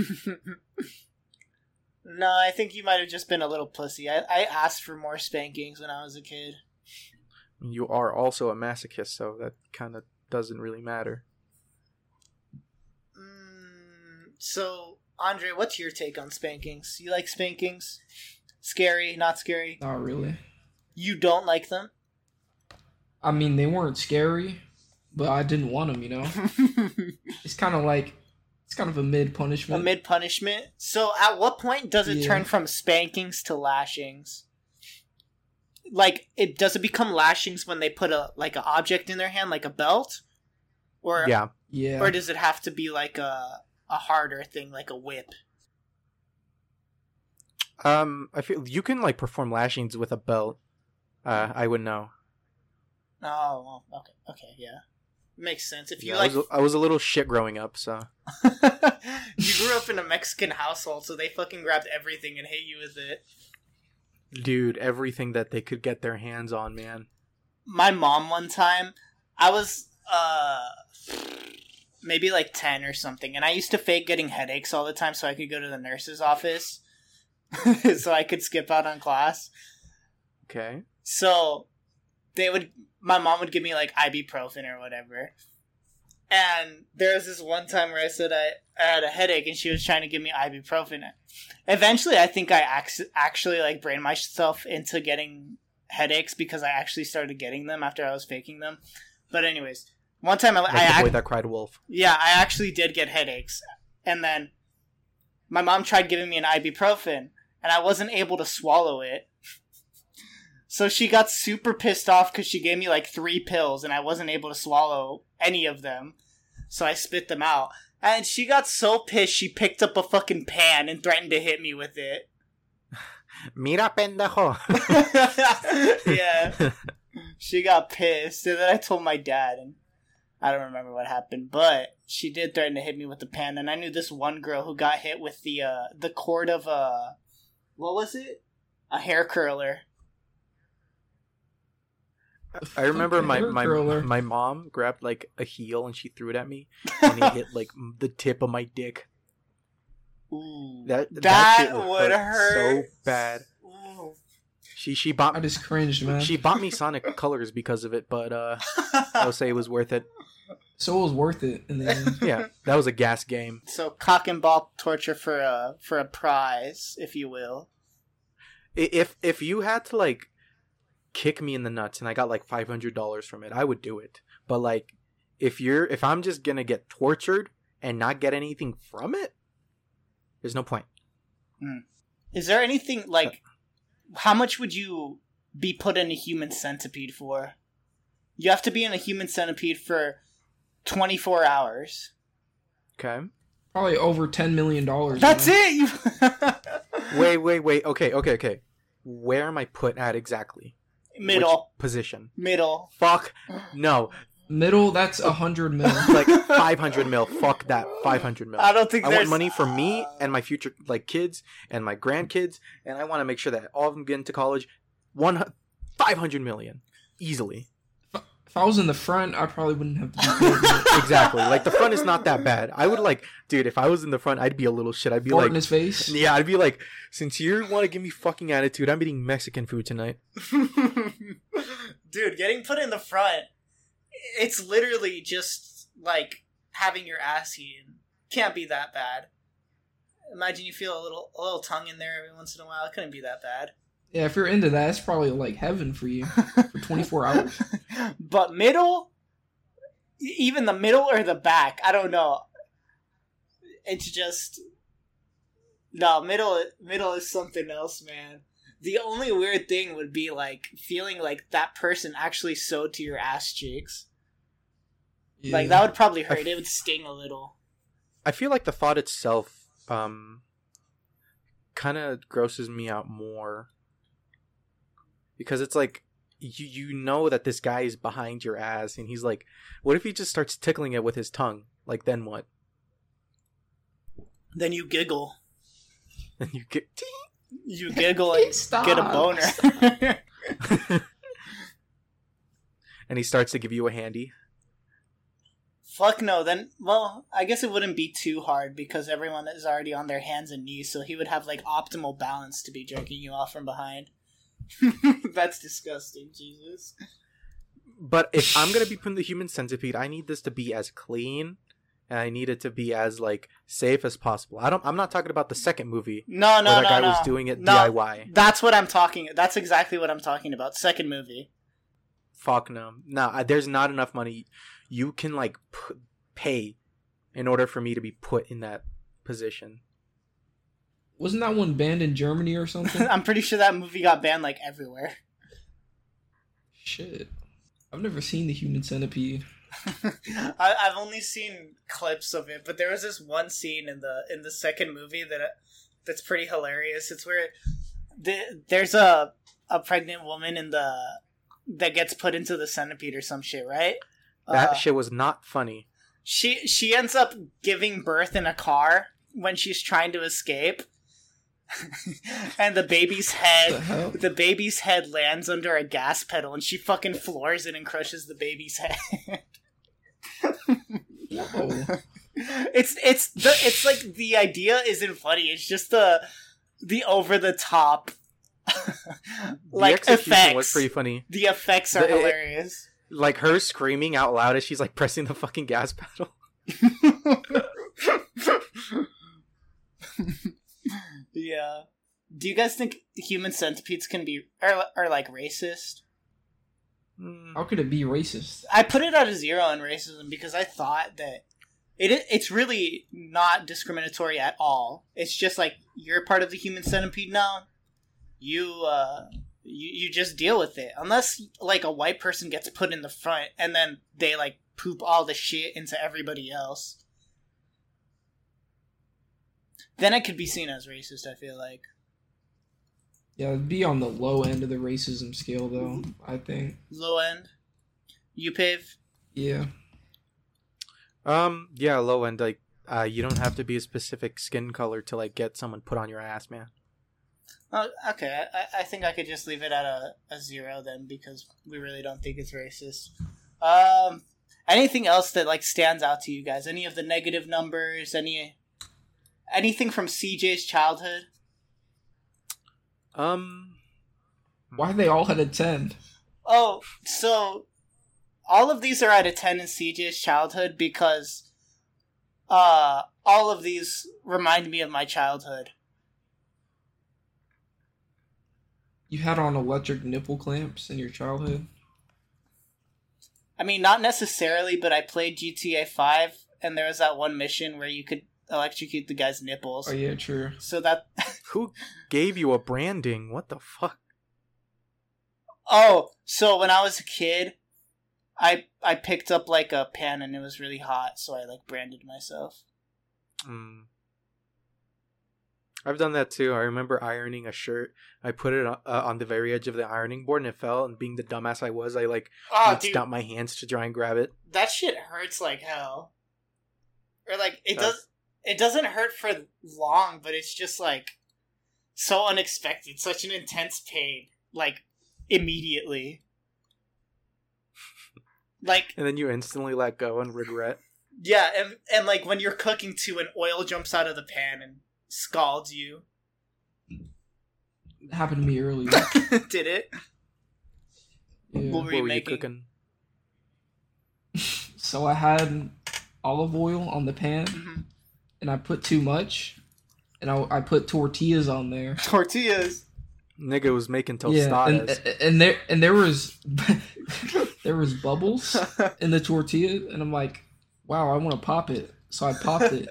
no, I think you might have just been a little pussy. I, I asked for more spankings when I was a kid. You are also a masochist, so that kind of doesn't really matter. Mm, so, Andre, what's your take on spankings? You like spankings? Scary, not scary? Not really. You don't like them? I mean, they weren't scary, but I didn't want them. You know, it's kind of like it's kind of a mid punishment. a mid punishment. So, at what point does it Yeah. turn from spankings to lashings? Like, it does it become lashings when they put a like an object in their hand, like a belt, or Yeah, yeah. or does it have to be like a a harder thing, like a whip? um, I feel you can like perform lashings with a belt. Uh, I would know. Oh, well, okay, okay, yeah, makes sense. If you Yeah, like, I, was, I was a little shit growing up, so you grew up in a Mexican household, so they fucking grabbed everything and hit you with it. dude, everything that they could get their hands on, man. My mom one time, I was uh maybe like 10 or something, and I used to fake getting headaches all the time so I could go to the nurse's office so I could skip out on class. Okay. So they would my mom would give me like ibuprofen or whatever. And there was this one time where I said I, I had a headache and she was trying to give me ibuprofen. Eventually I think I ac- actually like brained myself into getting headaches because I actually started getting them after I was faking them. But anyways, one time I, Like I ac- that cried wolf. yeah, I actually did get headaches. And then my mom tried giving me an ibuprofen, and I wasn't able to swallow it. So she got super pissed off because she gave me like three pills, and I wasn't able to swallow any of them. So I spit them out. And she got so pissed, she picked up a fucking pan and threatened to hit me with it. Mira pendejo. yeah. She got pissed, and then I told my dad, and I don't remember what happened, but she did threaten to hit me with the pan. And I knew this one girl who got hit with the uh, the cord of a what was it? A hair curler. I remember my Hair my my mom grabbed like a heel and she threw it at me, and it hit like the tip of my dick. Ooh, That that, shit would hurt so bad. Ooh. She she I bought just cringed, man. she bought me Sonic Colors because of it, but uh, I would say it was worth it. So it was worth it in the end. Yeah, that was a gas game. so cock and ball torture for a for a prize, if you will. If if you had to like kick me in the nuts and I got like five hundred dollars from it, I would do it. But like, if you're if I'm just gonna get tortured and not get anything from it, there's no point. Hmm. Is there anything like how much would you be put in a human centipede for? You have to be in a human centipede for 24 hours. Okay. Probably over ten million dollars. That's man. it. You Wait, wait, wait. Okay, okay, okay. Where am I put at exactly? Middle, Which position? middle. Fuck. No. Middle, that's a hundred mil. like 500 mil. Fuck that. 500 mil. I don't think I there's want money for me and my future like kids and my grandkids, and I want to make sure that all of them get into college. One, 500 million easily. If I was in the front, I probably wouldn't have to be. Exactly. like the front is not that bad. I would like, dude. If I was in the front, I'd be a little shit. I'd be Fart like, in his face. yeah, I'd be like, since you want to give me fucking attitude, I'm eating Mexican food tonight. Dude, getting put in the front, it's literally just like having your ass eaten. Can't be that bad. Imagine you feel a little a little tongue in there every once in a while. It couldn't be that bad. Yeah, if you're into that, it's probably like heaven for you for 24 hours. but middle, even the middle or the back, I don't know. It's just no middle. Middle is something else, man. The only weird thing would be like feeling like that person actually sewed to your ass cheeks. Like that would probably hurt. f- It would sting a little. I feel like the thought itself, um, kind of grosses me out more because it's like you you know that this guy is behind your ass, and he's like, what if he just starts tickling it with his tongue? Like then what? Then you giggle. And you get. You giggle and Stop. get a boner. and he starts to give you a handy. Fuck no. Then, well, I guess it wouldn't be too hard because everyone is already on their hands and knees, so he would have like optimal balance to be jerking you off from behind. That's disgusting, Jesus. But if I'm gonna be putting the human centipede, I need this to be as clean, and I need it to be as like safe as possible. I don't. I'm not talking about the second movie No, no, where that no, guy no. was doing it No. DIY. That's what I'm talking. That's exactly what I'm talking about. Second movie. Fuck no. No, I- there's not enough money. You can like p- pay in order for me to be put in that position. Wasn't that one banned in Germany or something? I'm pretty sure that movie got banned like everywhere. Shit. I've never seen the human centipede. I, I've only seen clips of it, but there was this one scene in the in the second movie that that's pretty hilarious. It's where the, there's a a pregnant woman in the that gets put into the centipede or some shit, right? That Uh, shit was not funny. she she ends up giving birth in a car when she's trying to escape, and the baby's head hell? the baby's head lands under a gas pedal, and she fucking floors it and crushes the baby's head. It's it's the it's like the idea isn't funny. It's just the the over the top like the effects. was pretty funny. the effects are The- it- hilarious. Like her screaming out loud as she's like pressing the fucking gas pedal. Yeah. Do you guys think human centipedes can be are are like racist? Mm, How could it be racist? I put it at a zero in racism because I thought that it it's really not discriminatory at all. It's just like you're part of the human centipede now. You uh you you just deal with it. Unless like a white person gets put in the front and then they like poop all the shit into everybody else. Then it could be seen as racist, I feel like. Yeah, it'd be on the low end of the racism scale, though. I think. Low end. You pave? Yeah. Um, yeah, low end. Like, uh, you don't have to be a specific skin color to like get someone put on your ass, man. Oh, okay. I, I think I could just leave it at a, a zero then because we really don't think it's racist. Um, anything else that like stands out to you guys? Any of the negative numbers? Any anything from CJ's childhood? Um, Why they all had a 10? Oh, so all of these are at a ten in CJ's childhood because uh all of these remind me of my childhood. You had on electric nipple clamps in your childhood? I mean, not necessarily, but I played GTA Five, and there was that one mission where you could electrocute the guy's nipples. Oh, yeah, true. So that who gave you a branding? What the fuck? oh, so when I was a kid, I I picked up like a pen and it was really hot, so I like branded myself. Mm. I've done that too. I remember ironing a shirt. I put it uh, on the very edge of the ironing board and it fell. And being the dumbass I was, I like Oh, reached dude, out my hands to try and grab it. that shit hurts like hell. Or like it Does. does. It doesn't hurt for long, but it's just like so unexpected, such an intense pain, like immediately. Like And then you instantly let go and regret. yeah, and and like when you're cooking too, and oil jumps out of the pan and scalds you. It happened to me earlier. Did it? Yeah. What were you you cooking? So I had olive oil on the pan, Mhm. And I put too much, and I, I put tortillas on there. Tortillas. Nigga was making tostadas. Yeah, and, tostadas. and there and there was there was bubbles in the tortilla, and I'm like, wow, I want to pop it. So I popped it,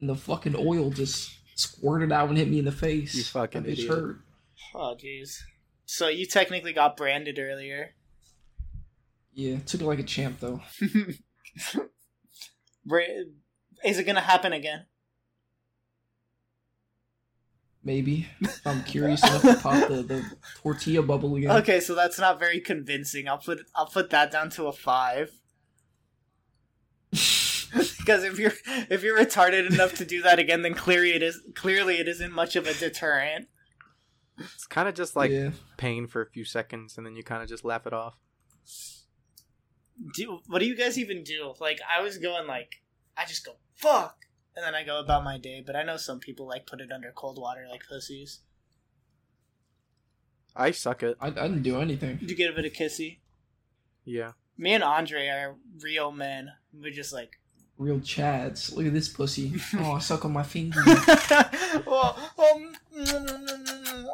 and the fucking oil just squirted out and hit me in the face. You fucking idiot. hurt. oh jeez. So you technically got branded earlier. Yeah, took it like a champ though. Bra- Is it gonna happen again? Maybe I'm curious enough to pop the, the tortilla bubble again. Okay, so that's not very convincing. I'll put I'll put that down to a five. because if you're if you're retarded enough to do that again, then clearly it is clearly it isn't much of a deterrent. It's kind of just like yeah. pain for a few seconds and then you kind of just laugh it off. Do what do you guys even do? Like I was going like I just go fuck, and then I go about my day. But I know some people like put it under cold water like pussies. I suck it. I, I didn't do anything. Did you give it a kissy. Yeah. Me and Andre are real men. We're just like Real chads. Look at this pussy. Oh, I suck on my finger. well, um,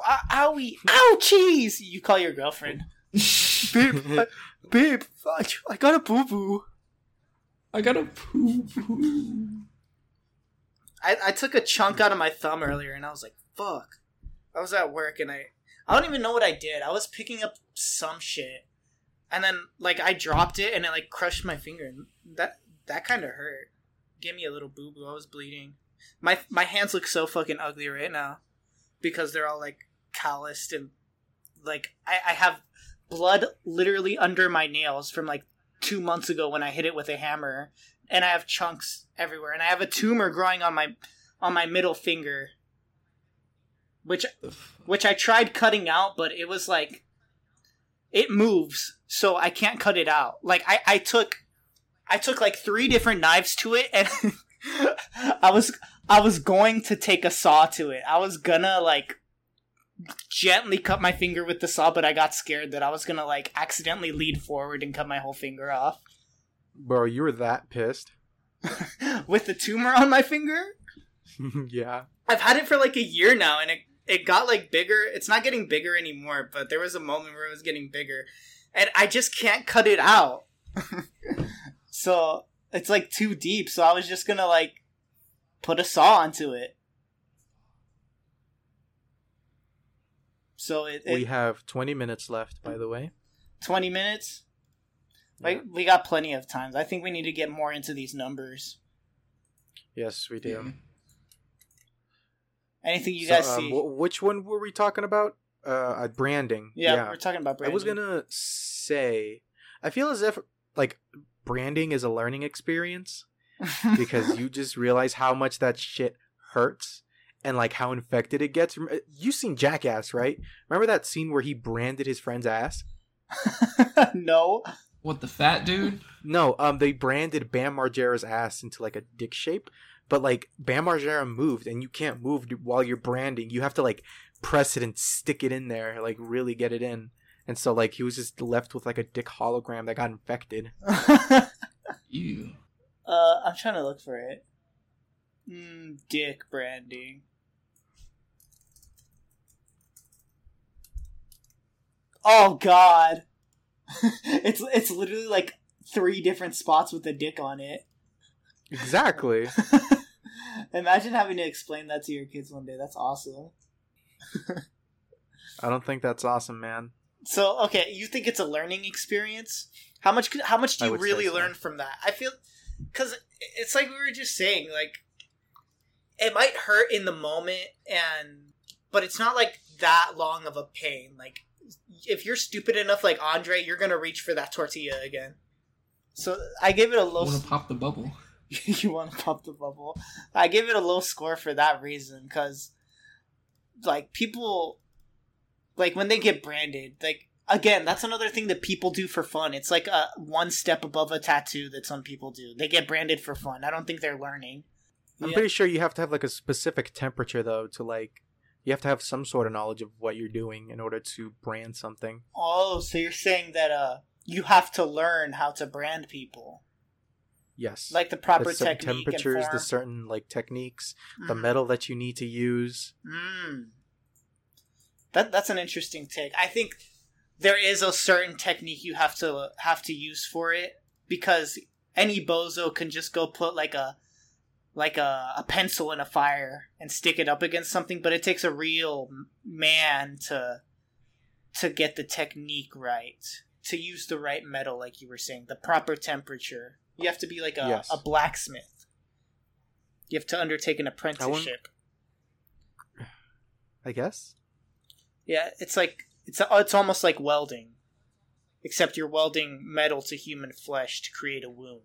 ow- owie, ouchies! You call your girlfriend, babe, I, babe, I, I got a boo boo. I got a poo poo. I, I took a chunk out of my thumb earlier, and I was like, "Fuck!" I was at work, and I, I don't even know what I did. I was picking up some shit, and then like I dropped it, and it like crushed my finger, and that that kind of hurt. Gave me a little boo boo. I was bleeding. My my hands look so fucking ugly right now because they're all like calloused and like I, I have blood literally under my nails from like two months ago when I hit it with a hammer, and I have chunks everywhere, and I have a tumor growing on my on my middle finger, which which I tried cutting out, but it was like it moves, so I can't cut it out. Like I, I took I took like three different knives to it and I was I was going to take a saw to it. I was gonna like gently cut my finger with the saw, but I got scared that I was gonna like accidentally lead forward and cut my whole finger off. Bro, you were that pissed. with the tumor on my finger? yeah. I've had it for like a year now, and it it got like bigger. It's not getting bigger anymore, but there was a moment where it was getting bigger, and I just can't cut it out. so it's like too deep. So I was just gonna like put a saw onto it. So it, it We have 20 minutes left, by the way. twenty minutes. Like we got plenty of times. I think we need to get more into these numbers. Yes, we do. Yeah. Anything you So, guys um, see? wh- which one were we talking about? Uh, uh, branding. yeah, we're talking about. Branding. I was gonna say, I feel as if like branding is a learning experience because you just realize how much that shit hurts and like how infected it gets. You seen Jackass, right? Remember that scene where he branded his friend's ass? no. What the fat dude? No, um, they branded Bam Margera's ass into like a dick shape, but like Bam Margera moved, and you can't move while you're branding. You have to like press it and stick it in there, like really get it in. And so like he was just left with like a dick hologram that got infected. You. Uh, I'm trying to look for it. Mm, dick branding. Oh God, it's it's literally like three different spots with a dick on it. Exactly. Imagine having to explain that to your kids one day. That's awesome. I don't think that's awesome, man. So okay, you think it's a learning experience? How much? How much do you really so. learn from that? I feel because it's like we were just saying, like it might hurt in the moment and but it's not like that long of a pain. Like if you're stupid enough like Andre, you're gonna reach for that tortilla again. So I gave it a I low. want to pop the bubble. you want to pop the bubble? I gave it a low score for that reason because, like, people, like when they get branded, like again, that's another thing that people do for fun. It's like a one step above a tattoo that some people do. They get branded for fun. I don't think they're learning. I'm Yeah. pretty sure you have to have like a specific temperature though to like you have to have some sort of knowledge of what you're doing in order to brand something. Oh, so you're saying that uh you have to learn how to brand people, Yes. like the proper the temperatures, the certain like techniques, the Mhm. metal that you need to use. Mm. That that's an interesting take. I think there is a certain technique you have to have to use for it because any bozo can just go put like a like a, a pencil in a fire and stick it up against something, but it takes a real man to to get the technique right, to use the right metal, like you were saying, the proper temperature. You have to be like a, Yes. a blacksmith. You have to undertake an apprenticeship. I guess. Yeah, it's like it's it's almost like welding, except you're welding metal to human flesh to create a wound.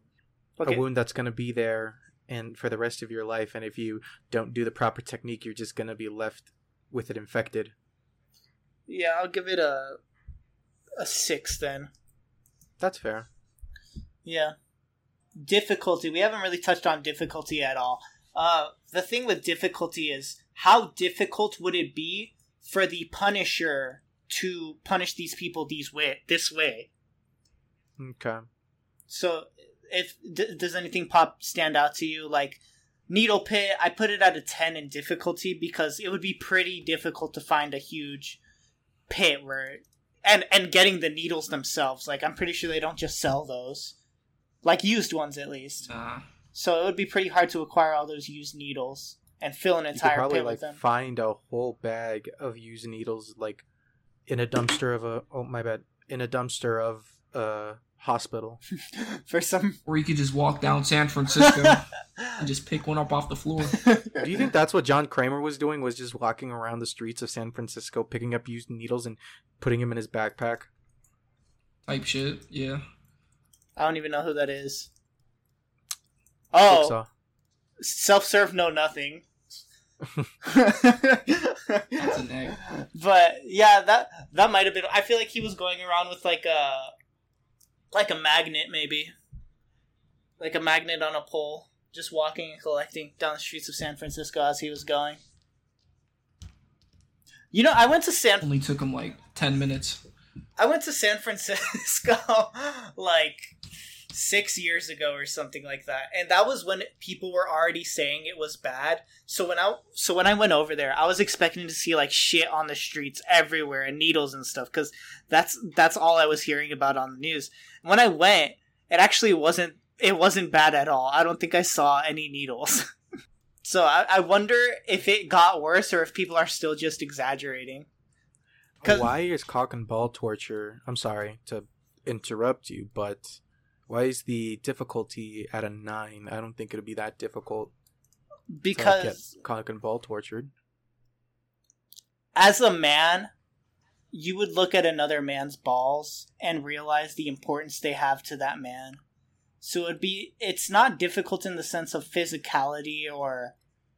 Okay. A wound that's gonna be there and for the rest of your life, and if you don't do the proper technique, you're just gonna be left with it infected. Yeah, I'll give it a a six then. That's fair. Yeah. Difficulty. We haven't really touched on difficulty at all. Uh, the thing with difficulty is how difficult would it be for the Punisher to punish these people these way this way? Okay. So, if d- does anything pop stand out to you? Like Needle Pit, I put it at a ten in difficulty because it would be pretty difficult to find a huge pit where, and and getting the needles themselves. Like I'm pretty sure they don't just sell those, like used ones at least. Nah. So it would be pretty hard to acquire all those used needles and fill an You could entire probably pit like with them. find a whole bag of used needles like in a dumpster of a oh my bad in a dumpster of a hospital. For some, Or you could just walk down San Francisco and just pick one up off the floor. Do you think that's what John Kramer was doing? Was just walking around the streets of San Francisco, picking up used needles and putting them in his backpack? Type shit. Yeah. I don't even know who that is. Oh. Oh, self-serve, know nothing. That's an egg. but yeah, that that might have been. I feel like he was going around with like a like a magnet, maybe like a magnet on a pole, just walking and collecting down the streets of San Francisco as he was going. You know, I went to San Only took him like 10 minutes. I went to San Francisco like six years ago or something like that, and that was when people were already saying it was bad. So when I so when I went over there, I was expecting to see like shit on the streets everywhere and needles and stuff because that's that's all I was hearing about on the news. When I went, it actually wasn't it wasn't bad at all. I don't think I saw any needles. so I, I wonder if it got worse or if people are still just exaggerating. Why is cock and ball torture? I'm sorry to interrupt you, but why is the difficulty at a nine? I don't think it'd be that difficult Because cock and ball tortured. as a man, you would look at another man's balls and realize the importance they have to that man. So it'd be it's not difficult in the sense of physicality or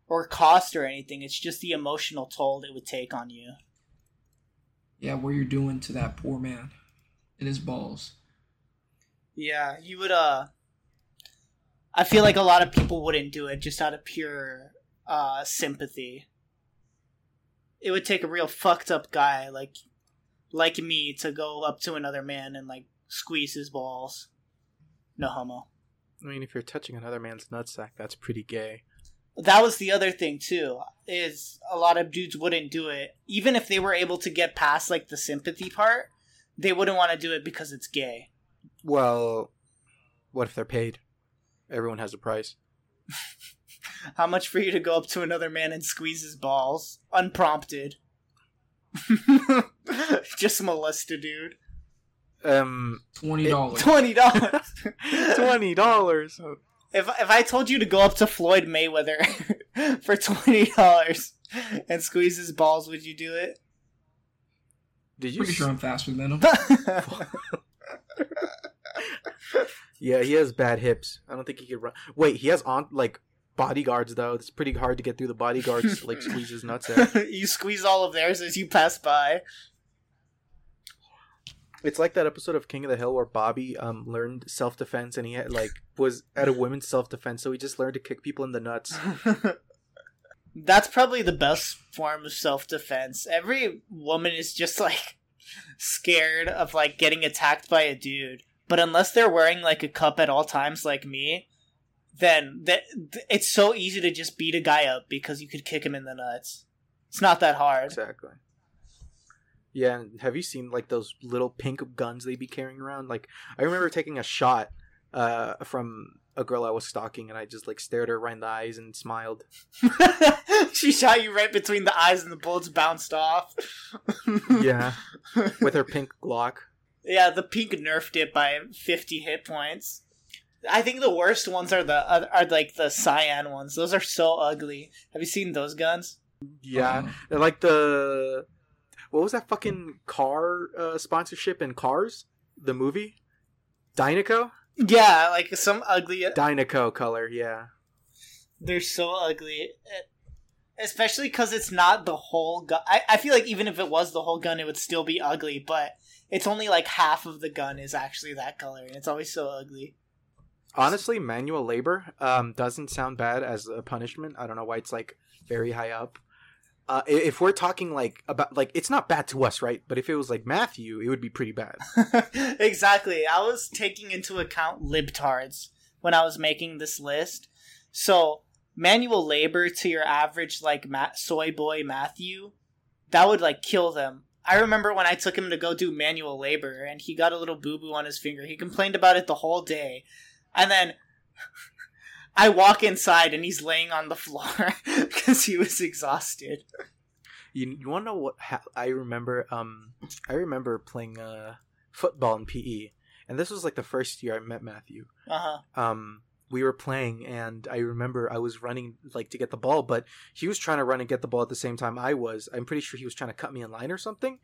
or cost or anything. It's just the emotional toll it would take on you. Yeah, what you're doing to that poor man and his balls. Yeah, you would uh I feel like a lot of people wouldn't do it just out of pure uh sympathy. It would take a real fucked up guy like like me to go up to another man and like squeeze his balls. No homo. I mean, if you're touching another man's nutsack, that's pretty gay. That was the other thing too. Is a lot of dudes wouldn't do it even if they were able to get past like the sympathy part. They wouldn't want to do it because it's gay. Well, what if they're paid? Everyone has a price. How much for you to go up to another man and squeeze his balls unprompted? Just molest a dude. Um, $20. Twenty dollars. twenty dollars. If if I told you to go up to Floyd Mayweather for twenty dollars and squeeze his balls, would you do it? Did you? Pretty s- sure I'm faster than him. Yeah, he has bad hips. I don't think he could run. Wait, he has on like bodyguards though. It's pretty hard to get through the bodyguards like squeezes nuts out. you squeeze all of theirs as you pass by. It's like that episode of King of the Hill where Bobby um learned self defense and he had like was at a women's self defense, so he just learned to kick people in the nuts. That's probably the best form of self defense. Every woman is just like scared of like getting attacked by a dude. But unless they're wearing like a cup at all times like me, then that it's so easy to just beat a guy up because you could kick him in the nuts. It's not that hard. Exactly. Yeah, and have you seen like those little pink guns they be carrying around? Like I remember taking a shot uh from a girl I was stalking and I just like stared her right in the eyes and smiled. she shot you right between the eyes and the bullets bounced off. Yeah. With her pink Glock. Yeah, the pink nerfed it by 50 hit points. I think the worst ones are the are, are like the cyan ones. Those are so ugly. Have you seen those guns? Yeah. Uh, They're like the what was that fucking car uh, sponsorship in Cars? The movie? Dinoco? Yeah, like some ugly. Dinoco color, yeah. They're so ugly, especially because it's not the whole gun. I, I feel like even if it was the whole gun, it would still be ugly. But it's only like half of the gun is actually that color, and it's always so ugly. Honestly, manual labor um, doesn't sound bad as a punishment. I don't know why it's like very high up. Uh, if we're talking like about like it's not bad to us, right? But if it was like Matthew, it would be pretty bad. exactly. I was taking into account libtards when I was making this list. So manual labor to your average like ma- soy boy Matthew, that would like kill them. I remember when I took him to go do manual labor and he got a little boo boo on his finger. He complained about it the whole day. And then I walk inside and he's laying on the floor because he was exhausted. You, you want to know what ha- I remember? Um, I remember playing uh, football in PE, and this was like the first year I met Matthew. Uh huh. um we were playing and I remember I was running like to get the ball, but he was trying to run and get the ball at the same time I was. I'm pretty sure he was trying to cut me in line or something.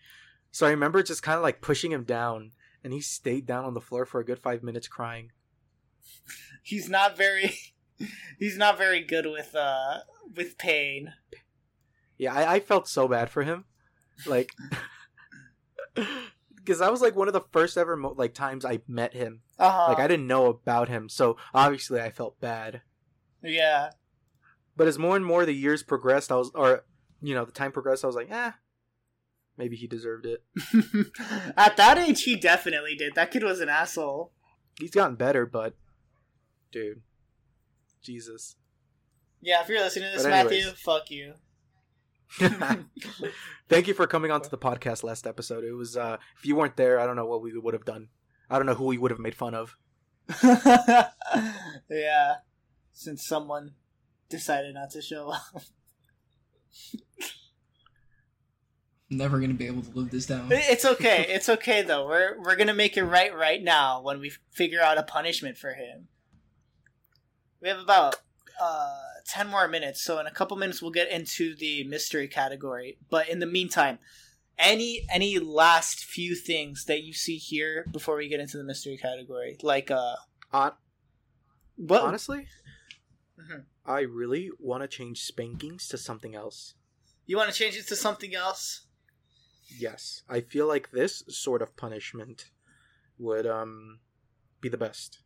So I remember just kind of like pushing him down and he stayed down on the floor for a good 5 minutes crying. He's not very he's not very good with uh with pain Yeah, I, I felt so bad for him. Like because that was like one of the first ever mo- like times I met him. uh-huh Like I didn't know about him. So obviously I felt bad. yeah But as more and more the years progressed, I was or you know, the time progressed, I was like, "Eh, maybe he deserved it." at that age he definitely did that kid was an asshole He's gotten better, but dude, Jesus. yeah if you're listening to this matthew fuck you Thank you for coming on to the podcast last episode. It was uh if you weren't there, I don't know what we would have done. I don't know who we would have made fun of. yeah since someone decided not to show up never gonna be able to live this down. it's okay it's okay though we're we're gonna make it right right now when we figure out a punishment for him we have about uh 10 more minutes so in a couple minutes we'll get into the mystery category but in the meantime any any last few things that you see here before we get into the mystery category like uh Hon- what honestly, Mhm. I really want to change spankings to something else. you want to change it to something else Yes, I feel like this sort of punishment would um be the best.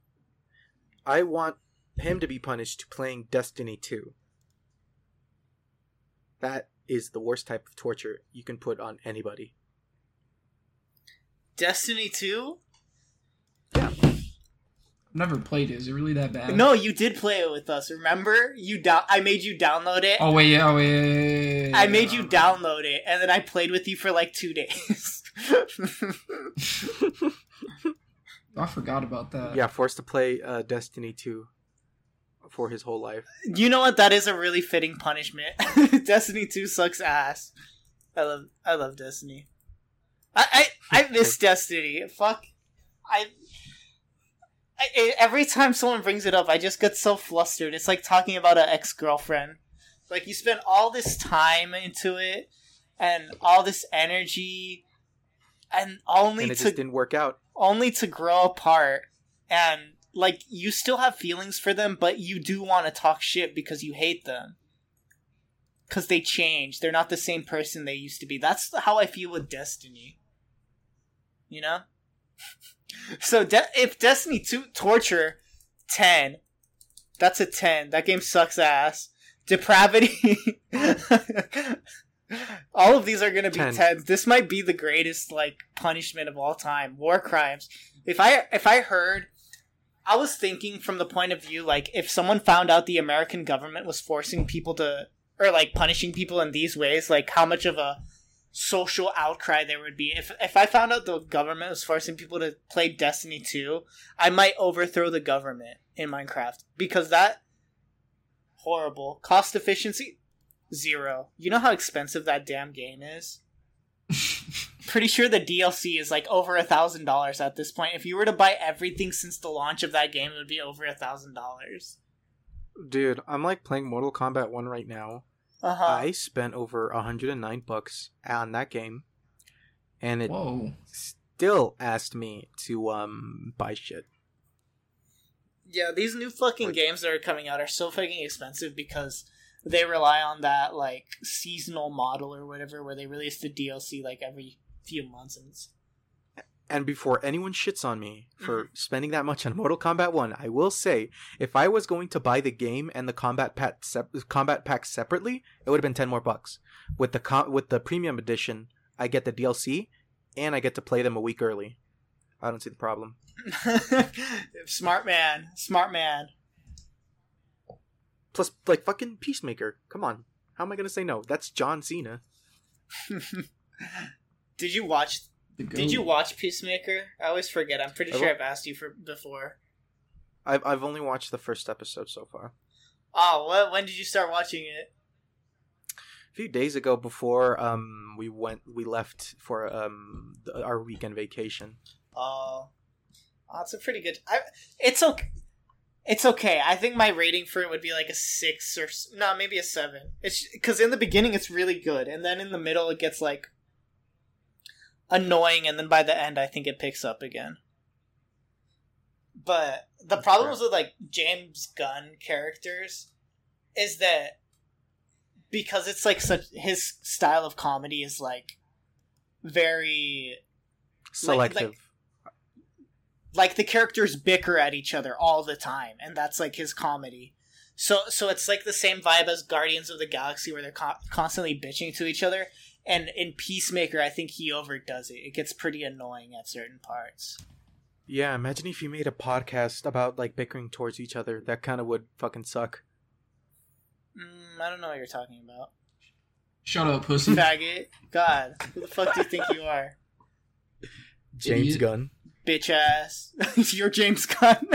I want him to be punished to playing Destiny 2. That is the worst type of torture you can put on anybody. destiny 2 I've never played it. Is it really that bad? no you did play it with us remember you down i made you download it Oh wait, yeah, oh wait, yeah, yeah, yeah, I yeah. made you download it, and then I played with you for like two days. I forgot about that. yeah, forced to play uh, Destiny 2 for his whole life. you know what? That is a really fitting punishment. Destiny Two sucks ass. I love, I love Destiny. I, I, I miss Destiny. Fuck, I, I. Every time someone brings it up, I just get so flustered. It's like talking about an ex girlfriend. Like you spend all this time into it and all this energy and only and it to didn't work out. only to grow apart and like you still have feelings for them but you do want to talk shit because you hate them. Because they change. They're not the same person they used to be. That's how i feel with destiny. You know? So de- if destiny 2 torture 10 that's a 10 that game sucks ass. Depravity. All of these are gonna be 10. 10 this might be the greatest like punishment of all time. War crimes. If i if i heard i was thinking from the point of view like if someone found out the american government was forcing people to or like punishing people in these ways like how much of a social outcry there would be. If if i found out the government was forcing people to play destiny 2 i might overthrow the government in minecraft because that horrible. Cost efficiency zero. You know how expensive that damn game is pretty sure the DLC is like over a thousand dollars at this point. If you were to buy everything since the launch of that game, it would be over a thousand dollars. Dude, I'm like playing Mortal Kombat 1 right now. Uh huh. I spent over 109 bucks on that game and it Whoa. still asked me to um buy shit. Yeah, these new fucking Like- games that are coming out are so fucking expensive because they rely on that like seasonal model or whatever, where they release the DLC like every few months, and it's And before anyone shits on me for mm-hmm. spending that much on Mortal Kombat 1, I will say if I was going to buy the game and the combat pack sep- combat pack separately, it would have been 10 more bucks. With the com- with the premium edition, I get the DLC and I get to play them a week early. I don't see the problem. smart man, smart man. Plus like fucking Peacemaker. Come on. How am I going to say no? That's John Cena. Did you watch? The goat. Did you watch Peacemaker? I always forget. I'm pretty I sure wa- I've asked you for before. I've I've only watched the first episode so far. Oh, what? When did you start watching it? A few days ago before um we went we left for um the, our weekend vacation. Oh, oh, it's a pretty good. I, it's okay. It's okay. I think my rating for it would be like a six or no, maybe a seven. It's because in the beginning it's really good, and then in the middle it gets like annoying, and then by the end I think it picks up again. But the problems with like James Gunn characters is that because it's like such his style of comedy is like very Selective. like the characters bicker at each other all the time and that's like his comedy so so it's like the same vibe as guardians of the galaxy where they're co- constantly bitching to each other and in peacemaker i think he overdoes it it gets pretty annoying at certain parts Yeah, imagine if you made a podcast about like bickering towards each other. That kind of would fucking suck. mm, i don't know what you're talking about Shut up, pussy. faggot god who the fuck do you think you are James Idiot. Gunn. bitch ass you're james gunn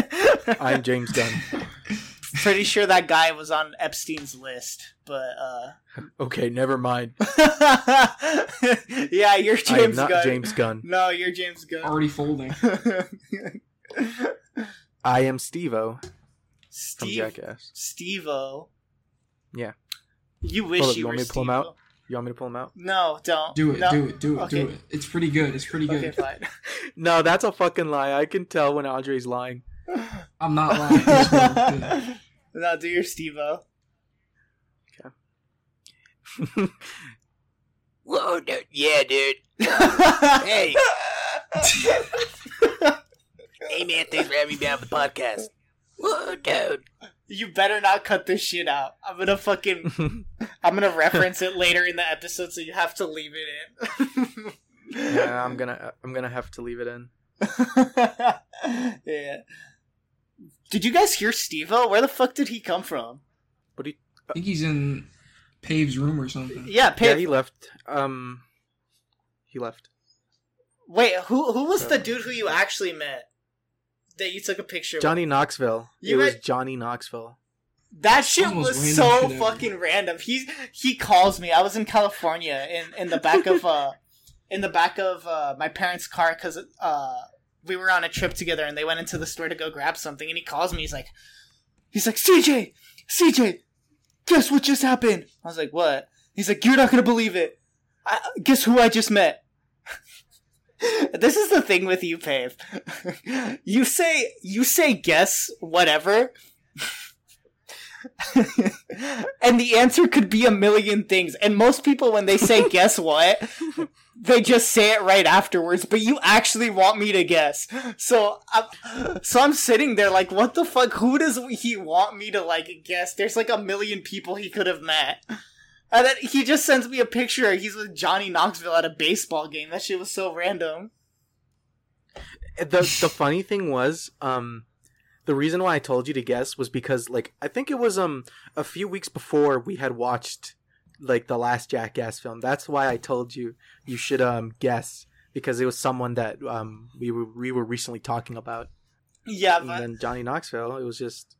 I'm James Gunn. pretty sure that guy was on epstein's list but uh Okay, never mind. yeah you're I am james not gunn James Gunn. no you're james gunn Already folding. I am Steve-O from Steve, Jackass. Steve-O. Yeah. You wish Hold up, you, you were want me to pull him Steve-O. out? You want me to pull him out? No, don't. Do it, No. do it, do it, Okay. do it. It's pretty good. It's pretty good. Okay, fine. No, that's a fucking lie. I can tell when Andre's lying. I'm not lying. It's really good. no, do your Steve-O. Whoa, dude. Yeah, dude. hey. Hey, man, thanks for having me on the podcast. Whoa, dude. You better not cut this shit out. I'm gonna fucking. I'm gonna reference it later in the episode, so you have to leave it in. yeah, I'm gonna, I'm gonna have to leave it in. yeah. Did you guys hear Steve-O? Where the fuck did he come from? But he, I think he's in Pave's room or something. Yeah, yeah, he left. Um, he left. Wait, who who was the dude who you actually met? That you took a picture with? Johnny Knoxville. You it was Johnny Knoxville. That shit Almost was so shit ever. fucking random. He he calls me. I was in California in in the back of uh in the back of uh my parents' car because uh we were on a trip together and they went into the store to go grab something and he calls me. He's like, he's like CJ, CJ, guess what just happened? I was like, what? He's like, you're not gonna believe it. I, guess who I just met? this is the thing with you, Pave. you say you say guess whatever. and the answer could be a million things. And most people when they say guess what, they just say it right afterwards, but you actually want me to guess. So I'm so I'm sitting there like what the fuck who does he want me to like guess? There's like a million people he could have met. And then he just sends me a picture. He's with Johnny Knoxville at a baseball game. That shit was so random. the the funny thing was, um, the reason why I told you to guess was because like I think it was um a few weeks before we had watched like the last Jackass film. That's why I told you you should um guess because it was someone that um we were we were recently talking about. Yeah, And then Johnny Knoxville, it was just.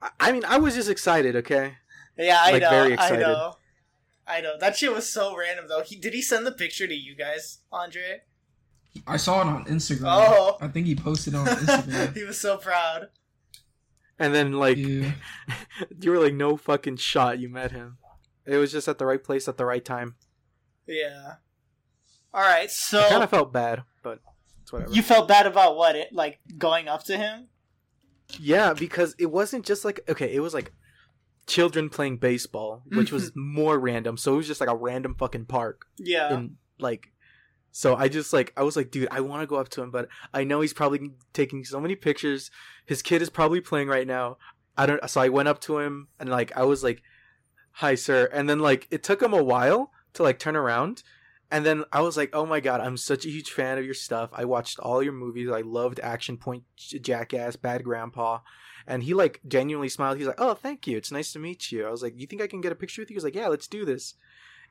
I- I mean, I was just excited. Okay. yeah, I like, know, very I know, I know. That shit was so random though. He did he send the picture to you guys, Andre? I saw it on Instagram. Oh. I think he posted it on Instagram. he was so proud. And then like yeah. you were like, no fucking shot. You met him. It was just at the right place at the right time. Yeah. All right, so I kind of felt bad, but it's whatever. you felt bad about what it like going up to him? Yeah, because it wasn't just like okay, it was like children playing baseball, which was more random. So it was just like a random fucking park Yeah. and like so I just like I was like, dude, I want to go up to him, but I know he's probably taking so many pictures. His kid is probably playing right now. I don't so I went up to him and like I was like, "Hi, sir." And then like it took him a while to like turn around. And then I was like, "Oh my god, I'm such a huge fan of your stuff. I watched all your movies. I loved Action Point, Jackass, Bad Grandpa." And he like genuinely smiled. He's like, "Oh, thank you. It's nice to meet you." I was like, "You think I can get a picture with you?" He was like, "Yeah, let's do this."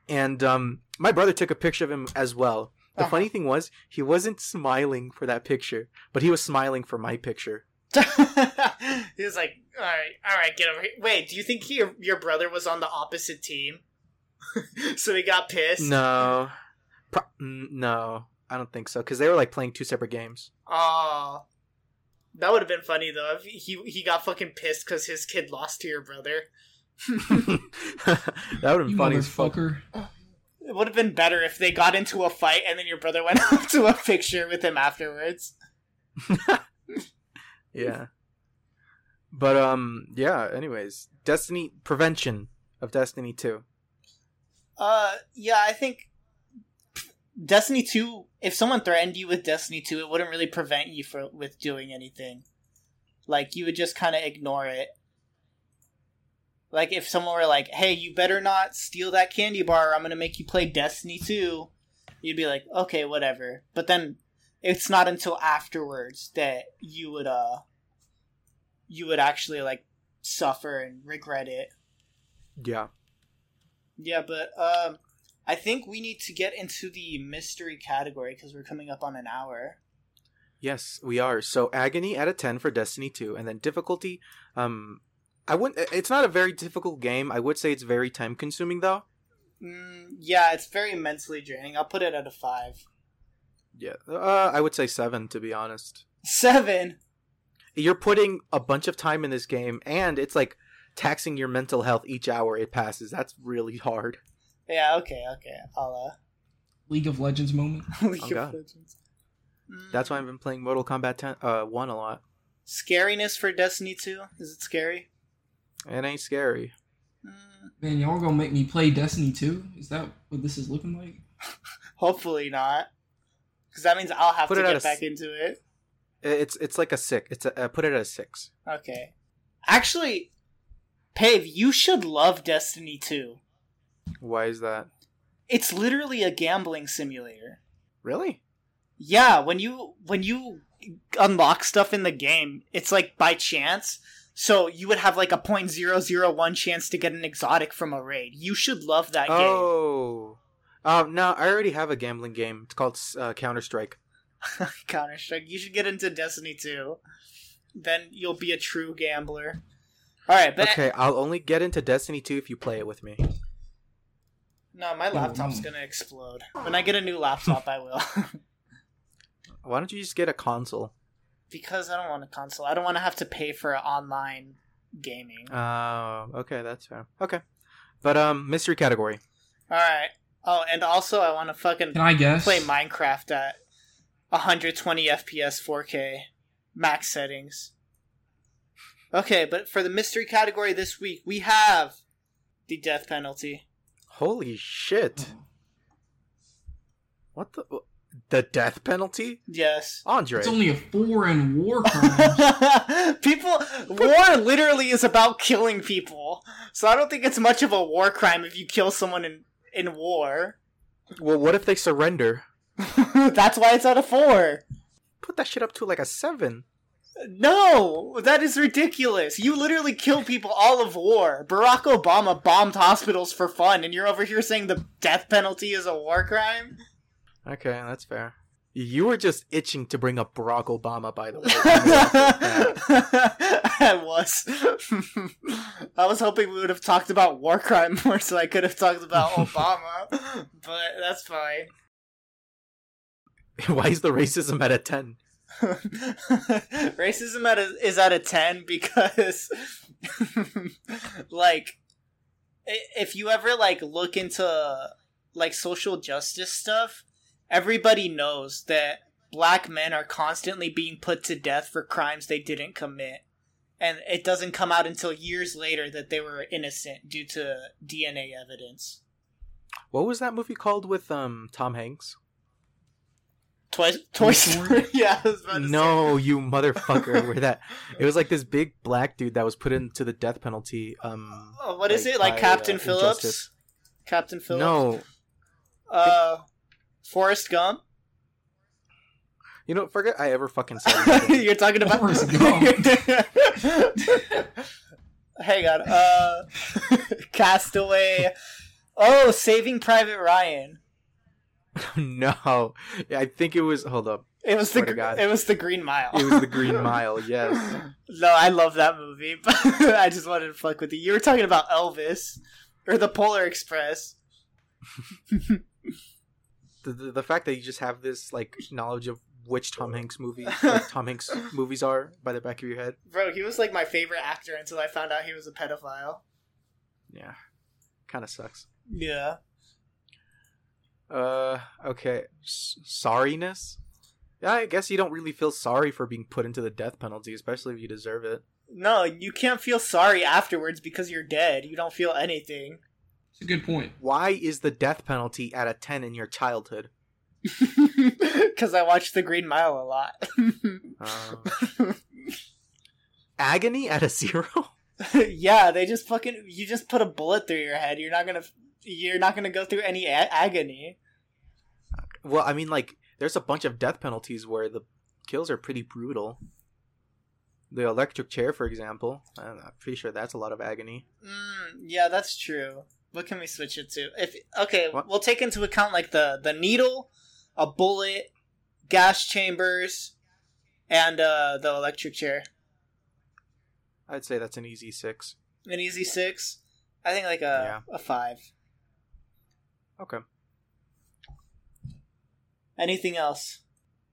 And um, my brother took a picture of him as well. The Uh-huh. funny thing was, he wasn't smiling for that picture, but he was smiling for my picture. he was like, "All right, all right, get over here." Wait, do you think he, your brother was on the opposite team? so he got pissed. No, Pro- mm, no, I don't think so because they were like playing two separate games. Oh, that would have been funny though if he he got fucking pissed because his kid lost to your brother. that would have been You funny as fuck. It would have been better if they got into a fight and then your brother went up to a picture with him afterwards. Yeah. But um, yeah. Anyways, Destiny prevention of Destiny two. Uh, yeah, I think Destiny Two. If someone threatened you with Destiny Two, it wouldn't really prevent you for with doing anything. Like you would just kind of ignore it. Like if someone were like, "Hey, you better not steal that candy bar. Or I'm gonna make you play Destiny 2. You'd be like, "Okay, whatever." But then it's not until afterwards that you would uh you would actually like suffer and regret it. Yeah. Yeah, but um, I think we need to get into the mystery category because we're coming up on an hour. Yes, we are. So agony at a ten for Destiny two, and then difficulty. Um, I wouldn't. It's not a very difficult game. I would say it's very time consuming though. Mm, yeah, it's very mentally draining. I'll put it at a five. Yeah. Uh, I would say seven to be honest. Seven. You're putting a bunch of time in this game, and it's like taxing your mental health each hour it passes. That's really hard. Yeah. Okay. Okay. I'll League of Legends moment. uh. League of God. Legends. Mm, That's why I've been playing Mortal Kombat 10, uh, 1 a lot. scariness for Destiny Two. Is it scary? It ain't scary. Mm, Man, y'all gonna make me play Destiny 2? Is that what this is looking like? hopefully not, because that means I'll have Put to it at get a back s- into it. It's it's like a six. It's a, uh, put it at a six. Okay. Actually, Pave, you should love Destiny 2. Why is that? It's literally a gambling simulator. Really? Yeah, when you when you unlock stuff in the game, it's like by chance. So you would have like a point zero zero one chance to get an exotic from a raid. You should love that game. Oh. Um, no, I already have a gambling game. It's called uh, Counter Strike. Counter Strike. You should get into Destiny 2. Then you'll be a true gambler. Alright, but Okay, I'll only get into Destiny 2 if you play it with me. no, my laptop's gonna explode. When I get a new laptop I will. Why don't you just get a console? Because I don't want a console. I don't want to have to pay for online gaming. Oh, okay, that's fair. Okay, but um, mystery category. All right. Oh, and also I want to fucking Can I guess? play Minecraft at 120 FPS 4K max settings. Okay, but for the mystery category this week, we have the death penalty. Holy shit! What the the death penalty, Yes. Andre? It's only a four in war crime. people war literally is about killing people. So I don't think it's much of a war crime if you kill someone in in war. Well, what if they surrender? That's why it's at a 4. Put that shit up to like a seven. No, that is ridiculous. You literally kill people all of war. Barack Obama bombed hospitals for fun, and you're over here saying the death penalty is a war crime? Okay, that's fair. You were just itching to bring up Barack Obama, by the way. I was. I was hoping we would have talked about war crime more so I could have talked about Obama, but that's fine. Why is the racism at a ten? Racism at a, is at a 10 because like if you ever like look into like social justice stuff, everybody knows that black men are constantly being put to death for crimes they didn't commit. And it doesn't come out until years later that they were innocent due to DNA evidence. What was that movie called with um Tom Hanks? Toy, Toy Story? Yeah, I was about to say. No, you motherfucker! Where that? It was like this big black dude that was put into the death penalty. Um, Oh, what is like, it? Like by, Captain uh, Phillips? injustice. Captain Phillips? no, Uh, Forrest Gump. you know, forget I ever fucking said. anything. You're talking about Forrest Gump. Hang on. Uh, Castaway. Oh, Saving Private Ryan. no, I think it was. Hold up, It was the Swear to God. it was the Green Mile. it was the Green Mile. Yes. no, I love that movie, but I just wanted to fuck with you. You were talking about Elvis or the Polar Express. The, the the fact that you just have this like knowledge of which Tom Hanks movie like, Tom Hanks movies are by the back of your head. Bro, he was like my favorite actor until I found out he was a pedophile. Yeah, kind of sucks. Yeah. Uh, okay. S- sorriness? Yeah, I guess you don't really feel sorry for being put into the death penalty, especially if you deserve it. No, you can't feel sorry afterwards because you're dead. You don't feel anything. It's a good point. Why is the death penalty at a 10 in your childhood? Because I watched The Green Mile a lot. Uh, agony at a zero? yeah, they just fucking you just put a bullet through your head. You're not gonna you're not gonna go through any a- agony. well, I mean, like, there's a bunch of death penalties where the kills are pretty brutal. The electric chair, for example. I'm pretty sure that's a lot of agony. Mm, yeah, that's true. What can we switch it to? If okay, What? we'll take into account like the the needle, a bullet, gas chambers, and uh the electric chair. I'd say that's an easy six. An easy six. I think like a a five. Okay. Anything else?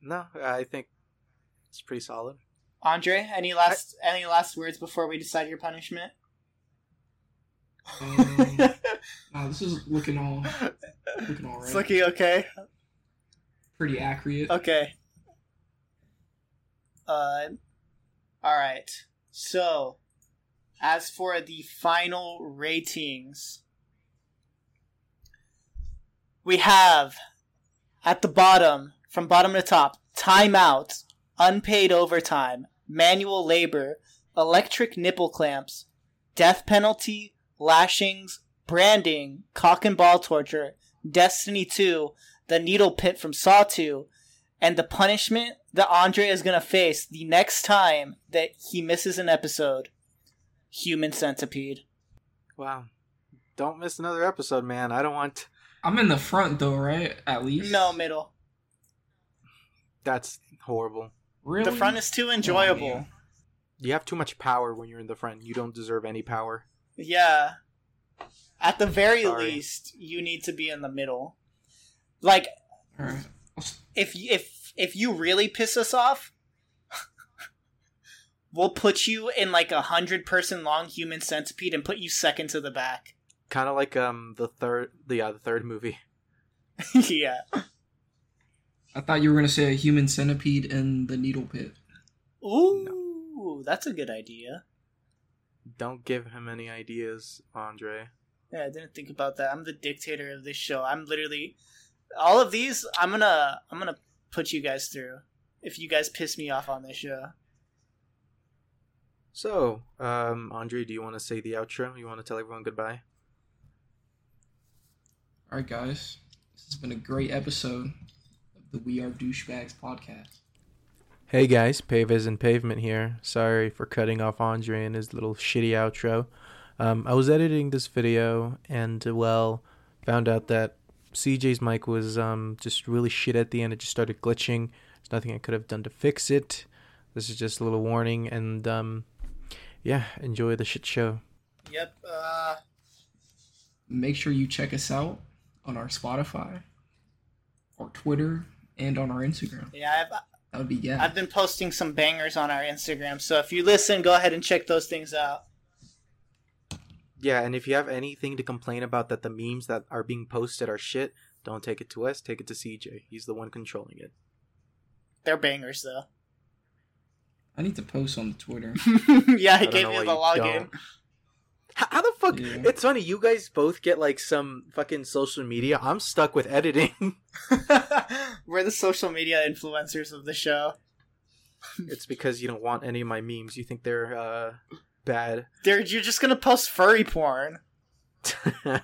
No, I think it's pretty solid. Andre, any last any last words before we decide your punishment? Um, wow, this is looking all looking all It's looking okay. Pretty accurate. Okay. Uh, all right. So, as for the final ratings, we have at the bottom, from bottom to top, timeout, unpaid overtime, manual labor, electric nipple clamps, death penalty, lashings, branding, cock and ball torture, Destiny 2, the needle pit from Saw 2, and the punishment that Andre is going to face the next time that he misses an episode Human Centipede. Wow. Don't miss another episode, man. I don't want. I'm in the front though, right? At least. No, middle. That's horrible. really. The front is too Oh, enjoyable. man. You have too much power when you're in the front. You don't deserve any power. Yeah. At the very Sorry. least, you need to be in the middle. Like, All right. If if if you really piss us off, we'll put you in like a hundred person long human centipede and put you second to the back. Kind of like um the third the yeah the third movie. yeah. I thought you were gonna say a human centipede in the needle pit. Ooh, that's a good idea. Don't give him any ideas, Andre. Yeah, I didn't think about that. I'm the dictator of this show. I'm literally all of these. I'm gonna I'm gonna put you guys through if you guys piss me off on this show. So, um, Andre, do you want to say the outro? You want to tell everyone goodbye? All right, guys, this has been a great episode of the We Are Douchebags podcast. Hey guys, Pavez and Pavement here. Sorry for cutting off Andre and his little shitty outro. Um, I was editing this video and, uh, well, found out that CJ's mic was um, just really shit at the end. It just started glitching. There's nothing I could have done to fix it. This is just a little warning, and um, yeah, enjoy the shit show. Yep. Uh, Make sure you check us out on our Spotify, our Twitter, and on our Instagram. yeah, I've, That would be yeah. I've been posting some bangers on our Instagram, so if you listen, go ahead and check those things out. Yeah, and if you have anything to complain about that the memes that are being posted are shit, don't take it to us. Take it to CJ. He's the one controlling it. They're bangers, though. I need to post on Twitter. yeah, I, don't gave know you why the you login. Don't. How, how the fuck? Yeah. It's funny. You guys both get like some fucking social media. I'm stuck with editing. We're the social media influencers of the show. it's because you don't want any of my memes. You think they're uh, bad. Dude, you're just gonna post furry porn. uh,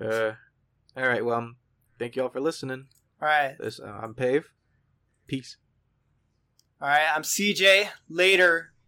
all right. Well, um, thank you all for listening. Alright. This uh, I'm Pave. Peace. Alright, I'm CJ. Later.